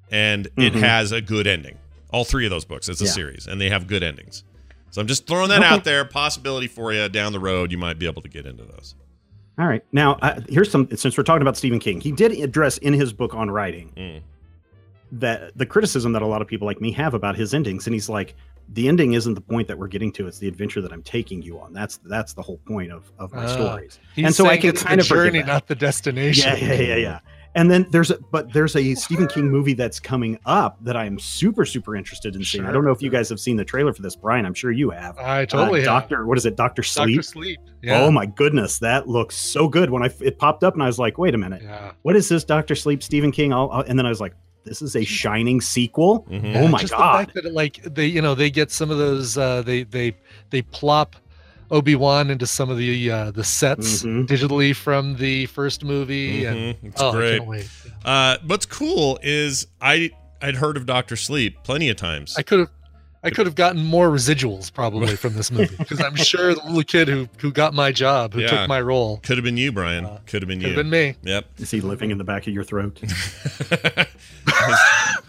and it Mhm. has a good ending. All three of those books. It's a Yeah. series, and they have good endings. So I'm just throwing that Okay. out there. Possibility for you down the road. You might be able to get into those. All right. Now, uh, here's some. Since we're talking about Stephen King, he did address in his book on writing Mm. that the criticism that a lot of people like me have about his endings, and he's like, the ending isn't the point that we're getting to; it's the adventure that I'm taking you on. That's that's the whole point of of my Ah. stories. And so I can it's kind the of journey, not the destination. Yeah, yeah, yeah, yeah. And then there's a but there's a Stephen King movie that's coming up that I'm super super interested in seeing. I don't know if you guys have seen the trailer for this, Brian. I'm sure you have. I totally have. Doctor. What is it? Doctor Sleep. Doctor Sleep. Yeah. Oh my goodness, that looks so good. When I it popped up and I was like, wait a minute, Yeah. what is this? Doctor Sleep, Stephen King. I'll, I'll- and then I was like, this is a Shining sequel. Mhm. Oh my just god. The fact that like they, you know, they get some of those. Uh, they they they plop Obi Wan into some of the uh, the sets Mhm. digitally from the first movie, and Mhm. It's oh, I great. can't wait. Uh, what's cool is I I'd heard of Doctor Sleep plenty of times. I could have. I could have gotten more residuals probably from this movie because I'm sure the little kid who who got my job, who Yeah. took my role, Could have been you, Brian. Uh, Could have been could you. have been me. Yep. Is he living in the back of your throat?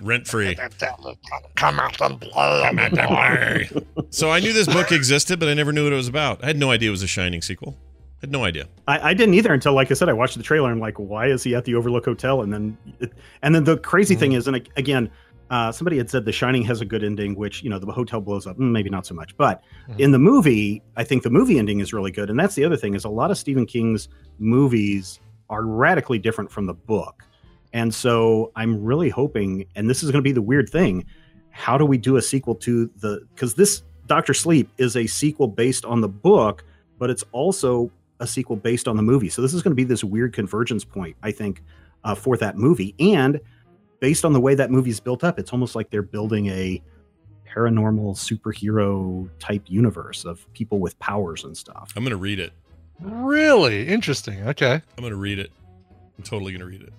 Rent free. Come out and play. So I knew this book existed, but I never knew what it was about. I had no idea it was a Shining sequel. I had no idea. I, I didn't either until, like I said, I watched the trailer. and I'm like, why is he at the Overlook Hotel? And then, and then the crazy thing is, and again, uh, somebody had said The Shining has a good ending, which you know the hotel blows up. Mm, Maybe not so much, but Mhm. in the movie, I think the movie ending is really good. And that's the other thing is a lot of Stephen King's movies are radically different from the book. And so I'm really hoping, and this is going to be the weird thing, how do we do a sequel to the? Because this Doctor Sleep is a sequel based on the book, but it's also a sequel based on the movie. So this is going to be this weird convergence point, I think, uh, for that movie. And based on the way that movie's built up, it's almost like they're building a paranormal superhero type universe of people with powers and stuff. I'm gonna read it. Really interesting. Okay. I'm gonna read it. I'm totally gonna read it.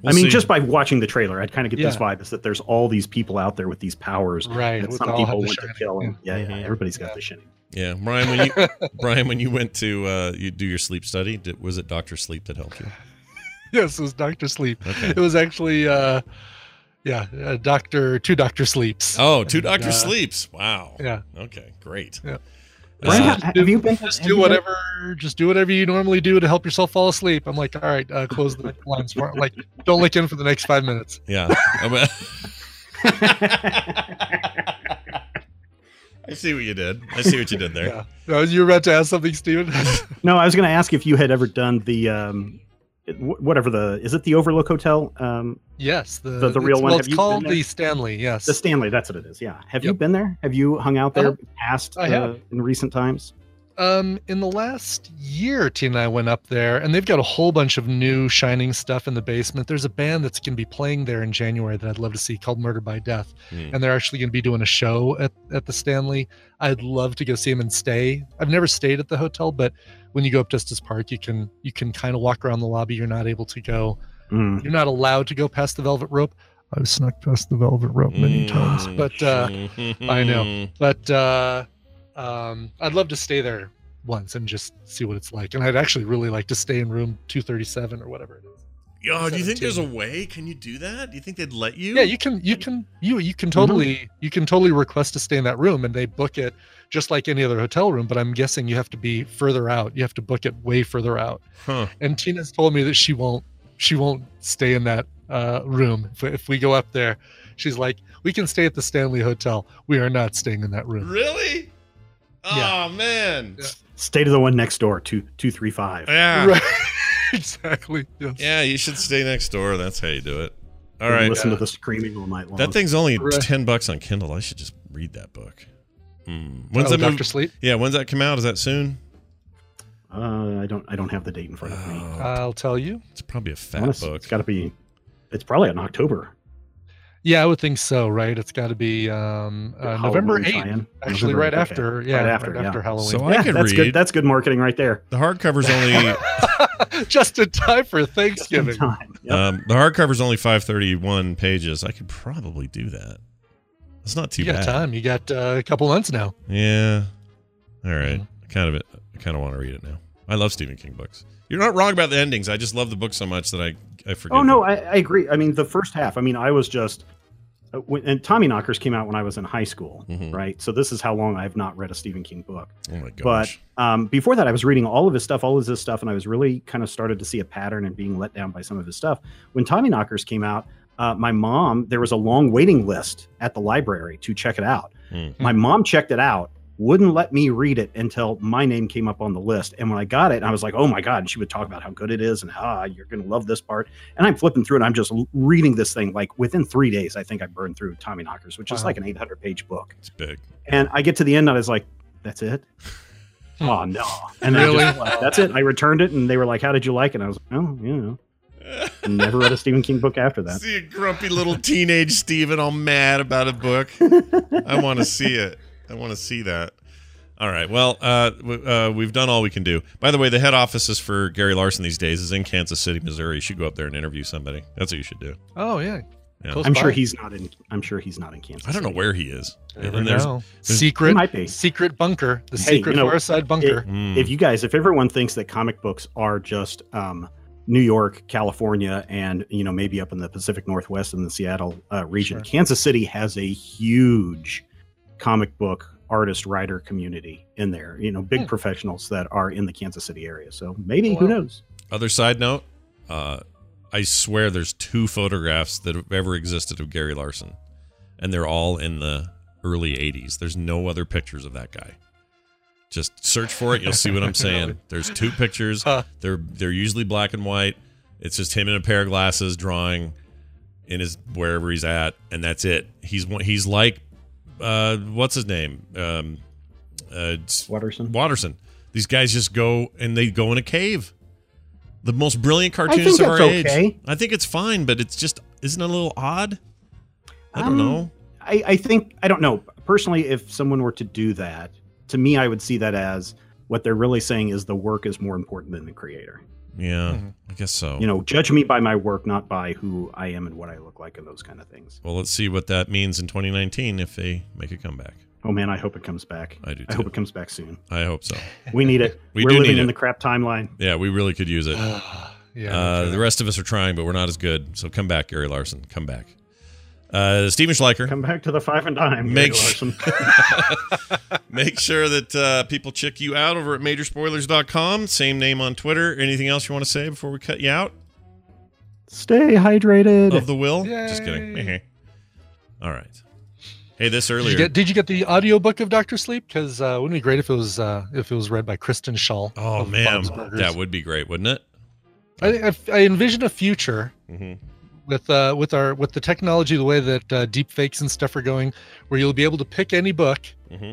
Huh. We'll I mean, see. just by watching the trailer, I'd kind of get this Yeah. vibe is that there's all these people out there with these powers Right. that some people want to kill. And, yeah, yeah, Mhm. everybody's got Yeah. the shining. yeah, Brian. When you Brian, when you went to uh, you do your sleep study, did, was it Doctor Sleep that helped you? yes, it was Doctor Sleep. Okay. It was actually, uh, yeah, uh, Doctor Two Doctor Sleeps. Oh, two Doctor uh, Sleeps. Wow. Yeah. Okay. Great. Yeah. Brian, Uh, ha- have you been? Just do you been- whatever. Just do whatever you normally do to help yourself fall asleep. I'm like, all right, uh, close the blinds. Like, don't look in for the next five minutes. yeah. I'm- see what you did. I see what you did there. Yeah. No, you were about to ask something, Steven? No, I was going to ask if you had ever done the um, it- wh- whatever the is it the Overlook Hotel? Um, yes. The, The- the real it's, one, Well, have it's you called the Stanley. Yes. the Stanley, that's what it is. Yeah. Have you been there? Have you hung out there Uh, past I uh, have. in recent times? Um, in the last year, Tina and I went up there, and they've got a whole bunch of new Shining stuff in the basement. There's a band that's going to be playing there in January that I'd love to see called Murder by Death, Hmm. and they're actually going to be doing a show at, at the Stanley. I'd love to go see them and stay. I've never stayed at the hotel, but when you go up to Estes Park, you can you can kind of walk around the lobby. You're not able to go. Mm. You're not allowed to go past the velvet rope. I've snuck past the velvet rope many times, but uh, I know. but uh, um, I'd love to stay there once and just see what it's like. And I'd actually really like to stay in room 237 or whatever it is. Yo, do you think there's a way? Can you do that? Do you think they'd let you? Yeah, you can, you can, you you can totally, you can totally request to stay in that room, and they book it just like any other hotel room. But I'm guessing you have to be further out. You have to book it way further out. Huh. And Tina's told me that she won't, she won't stay in that uh, room if, if we go up there. She's like, we can stay at the Stanley Hotel. We are not staying in that room. Really? Oh Yeah. man. Yeah. Stay to the one next door, two two three five. Yeah. Right. exactly. Yes. Yeah, you should stay next door. That's how you do it. All And right. Listen Yeah. to the screaming all night long. That thing's only Right. ten bucks on Kindle. I should just read that book. Hmm. When's oh, that Doctor movie? Sleep. Yeah, when's that come out? Is that soon? Uh, I don't I don't have the date in front of me. Oh, I'll tell you. it's probably a fat Honest- book. It's got to be. It's probably in October. Yeah, I would think so. Right? It's got to be um, uh, November eighth. tie-in. Actually, November right okay. after. Yeah, right right after. after, yeah. Halloween. So I yeah, could that's read. good. That's good marketing right there. the hardcover's only Just in time for Thanksgiving. time. Yep. um, the hardcover's only five thirty one pages. I could probably do that. That's not too bad. You got bad. time. You got uh, a couple months now. Yeah. All right. Mhm. Kind of I kind of want to read it now. I love Stephen King books. You're not wrong about the endings. I just love the book so much that I I forget. Oh no, I, I agree. I mean, the first half. I mean, I was just. uh, When, and Tommy Knockers came out when I was in high school, Mhm. right? So this is how long I have not read a Stephen King book. Oh my But um, before that, I was reading all of his stuff, all of his stuff, and I was really kind of started to see a pattern and being let down by some of his stuff. When Tommy Knockers came out, uh, my mom, there was a long waiting list at the library to check it out. Hmm. My mom checked it out, wouldn't let me read it until my name came up on the list. And when I got it, I was like, oh my God. And she would talk about how good it is and ah, you're going to love this part. And I'm flipping through it. I'm just reading this thing. Like within three days, I think I burned through Tommy Knockers, which is like an 800 page book. It's big. And I get to the end, and I was like, that's it? oh, no. And I Really? just- that's it. I returned it, and they were like, how did you like it? And I was like, oh, you know. Never read a Stephen King book after that. See a grumpy little teenage Stephen all mad about a book. I want to see it. I want to see that. All right. Well, uh, w- uh, we've done all we can do. By the way, the head offices for Gary Larson these days is in Kansas City, Missouri. You should go up there and interview somebody. That's what you should do. Oh yeah. Yeah. I'm by. sure he's not in. I'm sure he's not in Kansas. I don't know City. where he is. Never And there's- know. there's- secret might be. secret bunker. The Hey, secret you know, far side bunker. Mm. If you guys, if everyone thinks that comic books are just um, New York, California, and you know maybe up in the Pacific Northwest and the Seattle uh, region, Sure. Kansas City has a huge comic book artist writer community in there. You know, big Hmm. professionals that are in the Kansas City area. So maybe who Wow. knows? Other side note, uh, I swear there's two photographs that have ever existed of Gary Larson, and they're all in the early 80s. There's no other pictures of that guy. Just search for it, you'll see what I'm saying. There's two pictures. Huh. They're they're usually black and white. It's just him in a pair of glasses drawing in his wherever he's at, and that's it. He's one- he's like uh, what's his name? Um, uh, it's- Watterson. Watterson. These guys just go and they go in a cave. The most brilliant think cartoonists of our that's age. I think it's fine, but it's just isn't it a little odd? I don't Um, know. I, I think I don't know personally. If someone were to do that, to me, I would see that as what they're really saying is the work is more important than the creator. Yeah, Mhm. I guess so. You know, judge me by my work, not by who I am and what I look like, and those kind of things. well, let's see what that means in 2019 if they make a comeback. Oh man, I hope it comes back. I do I hope it comes back soon. I hope so. We need it. We We're do living need in it. the crap timeline. Yeah, we really could use it. yeah. Uh, the rest of us are trying, but we're not as good. So come back, Gary Larson. Come back. Uh, Steven Schleicher. Come back to the five and dime. Make sh- Make sure that uh, people check you out over at majorspoilers.com. Same name on Twitter. Anything else you want to say before we cut you out Stay hydrated. of the will? Just kidding. Yay. All right. Hey, this Did earlier. you, get, did you get the audiobook of Doctor Sleep? Because uh, wouldn't it be great if it was uh, if it was read by Kristen Schaal? oh man, that would be great, wouldn't it? I, I, I envision a future hmm with uh, with our with the technology, the way that uh, deep fakes and stuff are going, where you'll be able to pick any book hmm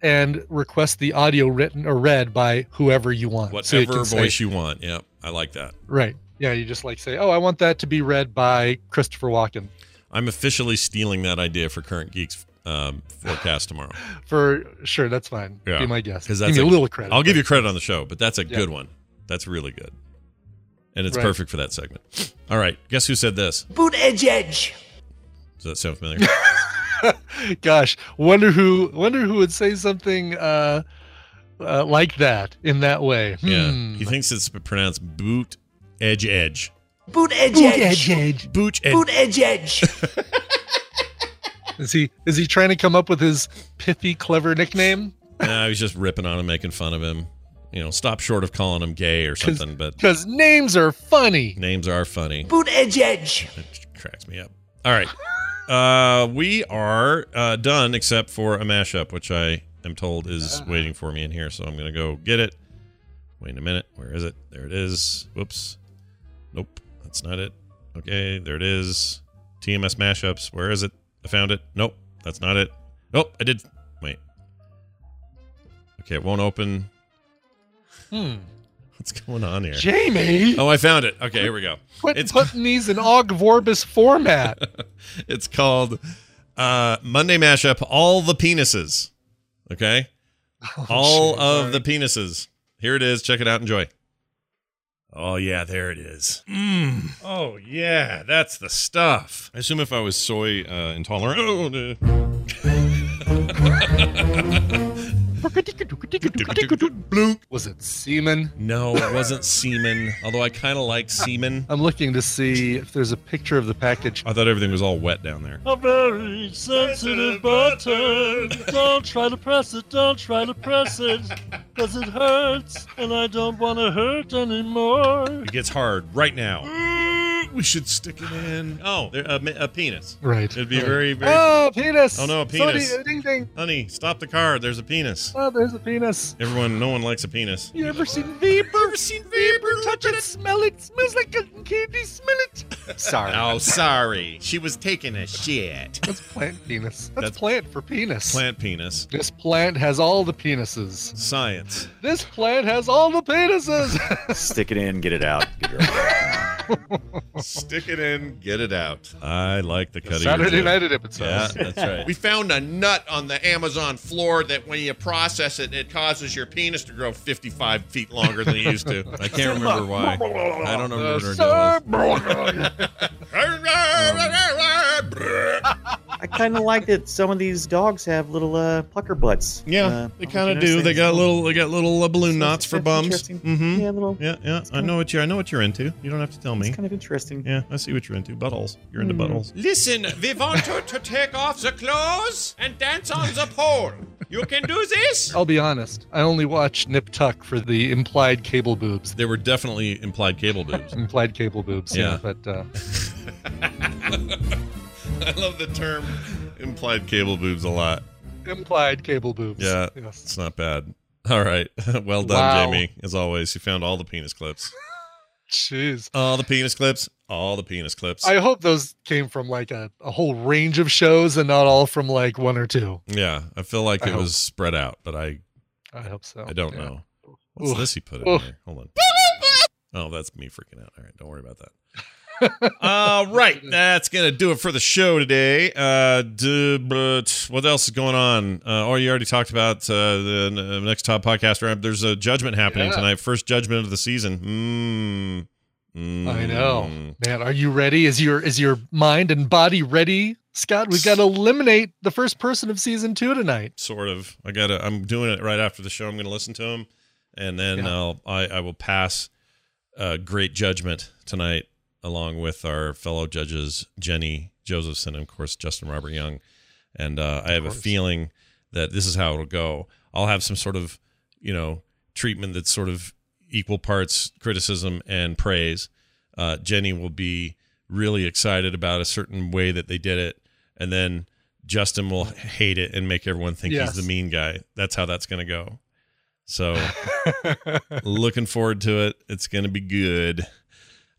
and request the audio written or read by whoever you want. So Whatever say- voice you want. Yep, I like that. right? Yeah, you just like say, "Oh, I want that to be read by Christopher Walken." I'm officially stealing that idea for Current Geeks um, forecast tomorrow. For sure, that's fine. Yeah, Be my guest. Give me a a- little credit. I'll give you credit on the show, but that's a Yeah. good one. That's really good. And it's Right. perfect for that segment. All right. Guess who said this? Boot edge edge. Does that sound familiar? Gosh, wonder who wonder who would say something uh, uh, like that in that way. yeah. Hmm. He thinks it's pronounced boot edge edge. Boot edge Boot edge. edge edge. Booch edge. Boot edge edge. Is he is he trying to come up with his pithy, clever nickname? nah, he was just ripping on him, making fun of him. You know, stop short of calling him gay or something, but Because names are funny. names are funny. Boot edge edge. It cracks me up. All right. Uh, we are uh, done except for a mashup, which I am told is waiting for me in here. So I'm going to go get it. Wait a minute. Where is it? There it is. Whoops. Nope. That's not it. Okay. There it is. TMS mashups. Where is it? I found it. Nope. That's not it. Nope. I did. Wait. Okay. It won't open. Hmm. What's going on here? Jamie, Oh, I found it. Okay. Here we go. quit it's- putting these in Ogg Vorbis format. it's called uh, Monday Mashup All the Penises. Okay? all shit, of sorry. the penises. Here it is. Check it out. Enjoy. Oh, yeah, there it is. Mm. Oh, yeah, that's the stuff. I assume if I was soy uh, intolerant. Oh, Blunk. Was it semen? No, it wasn't semen, although I kind of like semen. I'm looking to see if there's a picture of the package. I thought everything was all wet down there. A very sensitive button. Uh, don't try to press it, don't try to press it. Cause it hurts, and I don't want to hurt anymore. It gets hard right now. We should stick it in. Oh, there, a, a penis. Right. It'd be right. very, very. Oh, penis. Oh, no, a Sorry, penis. uh, ding ding. Honey, stop the car. There's a penis. Oh, there's a penis. Everyone, no one likes a penis. You ever seen vapor? You ever seen vapor? Touch it, smell it. Smells like cotton candy. Smell it. Sorry. Oh, sorry. She was taking a shit. That's plant penis. That's, That's- plant for penis. Plant penis. This plant has all the penises. Science. This plant has all the penises. Stick it in, get it out. Get it out. Stick it in, get it out. I like the cut of your Saturday night at episodes. Yeah, that's right. We found a nut on the Amazon floor that when you process it, it causes your penis to grow 55 feet longer than it used to. I can't remember why. I don't remember what her Sir deal I kind of like that some of these dogs have little uh, pucker butts. Yeah, Uh, they kind of do. They got little. They got little uh, balloon knots for bums. Mm-hmm. Yeah, little. Yeah, yeah. I know what you're. I know what you're into. You don't have to tell me. It's kind of interesting. Yeah, I see what you're into. Buttholes. You're into Hmm. buttholes. Listen, we want you to take off the clothes and dance on the pole. You can do this? I'll be honest. I only watched Nip Tuck for the implied cable boobs. They were definitely implied cable boobs. Implied cable boobs. Yeah. But uh, I love the term implied cable boobs a lot. implied cable boobs. Yeah, Yes. it's not bad. All right, well done, Wow. Jamie. As always, you found all the penis clips. Jeez. All the penis clips. All the penis clips. I hope those came from like a, a whole range of shows and not all from like one or two. yeah, I feel like I it hope. was spread out, but I I hope so. I don't Yeah. know. What's Oof. this he put in Oof. there? Hold on. Oh, that's me freaking out. All right, don't worry about that. All right, that's gonna do it for the show today. Uh, but what else is going on? Uh, oh, you already talked about uh, the next top podcast. round. There's a judgment happening Yeah. tonight. First judgment of the season. Mm. I know. Mm. Man, are you ready? Is your is your mind and body ready? Scott, we've got to eliminate the first person of season two tonight. Sort of. I gotta. I'm doing it right after the show. I'm gonna listen to him, and then Yeah. I'll I, I will pass uh, great judgment tonight, along with our fellow judges Jenny Josephson and of course Justin Robert Young. And uh, I have a feeling that this is how it'll go. I'll have some sort of you know treatment that's sort of equal parts criticism and praise. Uh, Jenny will be really excited about a certain way that they did it, and then Justin will hate it and make everyone think Yes. he's the mean guy. That's how that's going to go. So, looking forward to it. It's going to be good.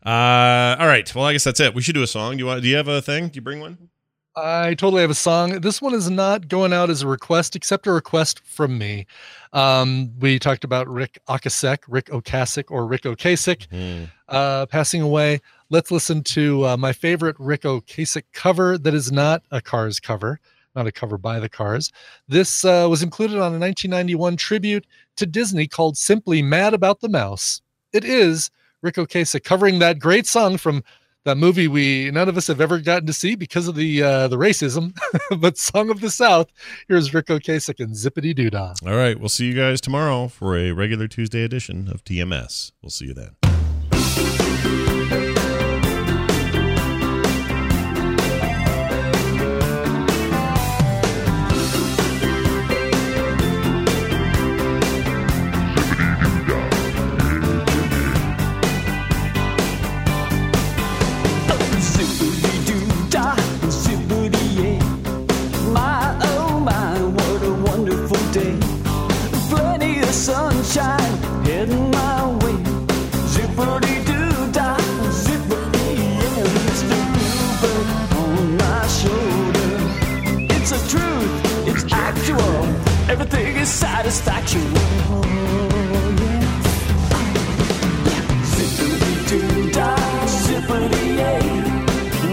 Uh, all right. Well, I guess that's it. We should do a song. Do you want? Do you have a thing? Do you bring one? I totally have a song. This one is not going out as a request, except a request from me. Um, we talked about Ric Ocasek, Ric Ocasek, or Ric Ocasek Hmm. uh, passing away. Let's listen to uh, my favorite Ric Ocasek cover that is not a Cars cover, not a cover by the Cars. This uh, was included on a 1991 tribute to Disney called Simply Mad About the Mouse. It is Ric Ocasek covering that great song from that movie we none of us have ever gotten to see because of the uh, the racism, but Song of the South. Here's Ric Ocasek and Zippity Doodah. All right. We'll see you guys tomorrow for a regular Tuesday edition of TMS. We'll see you then. Yeah. Zippity-doo-dah, zippity-yay.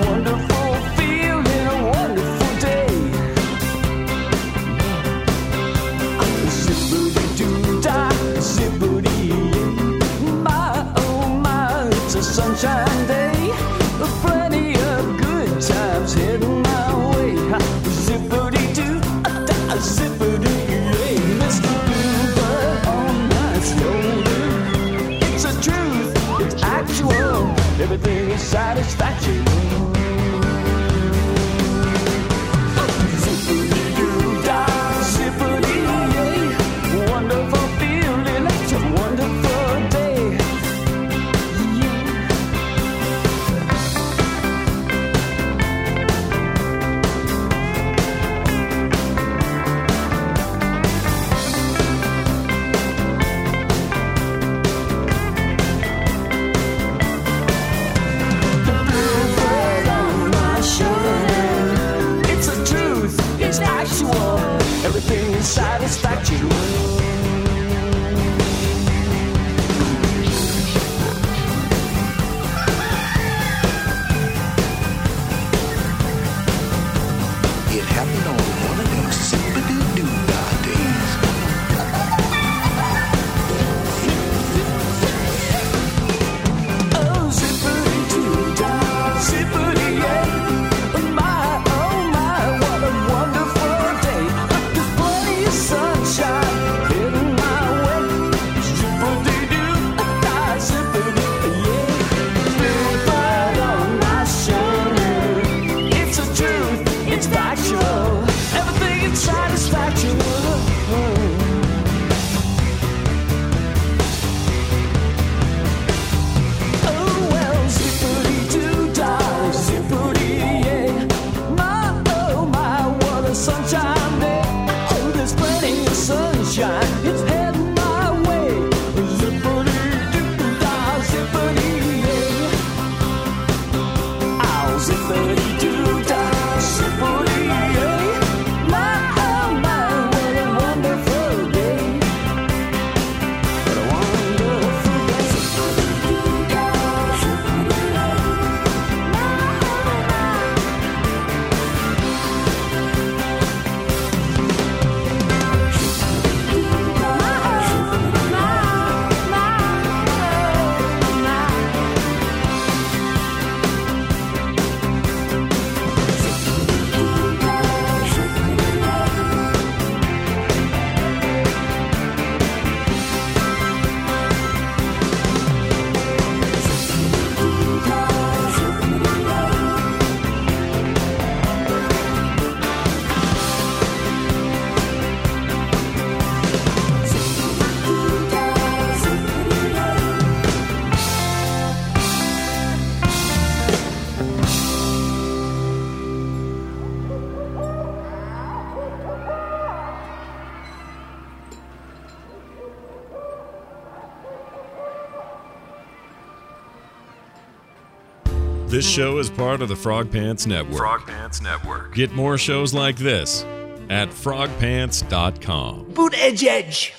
Wonderful feeling, a wonderful day. Zippity-doo-dah, zippity-yay. My, oh my, it's a sunshine actual. Everything is satisfaction. This show is part of the Frog Pants Network. Frog Pants Network. Get more shows like this at frogpants.com. Boot Edge Edge.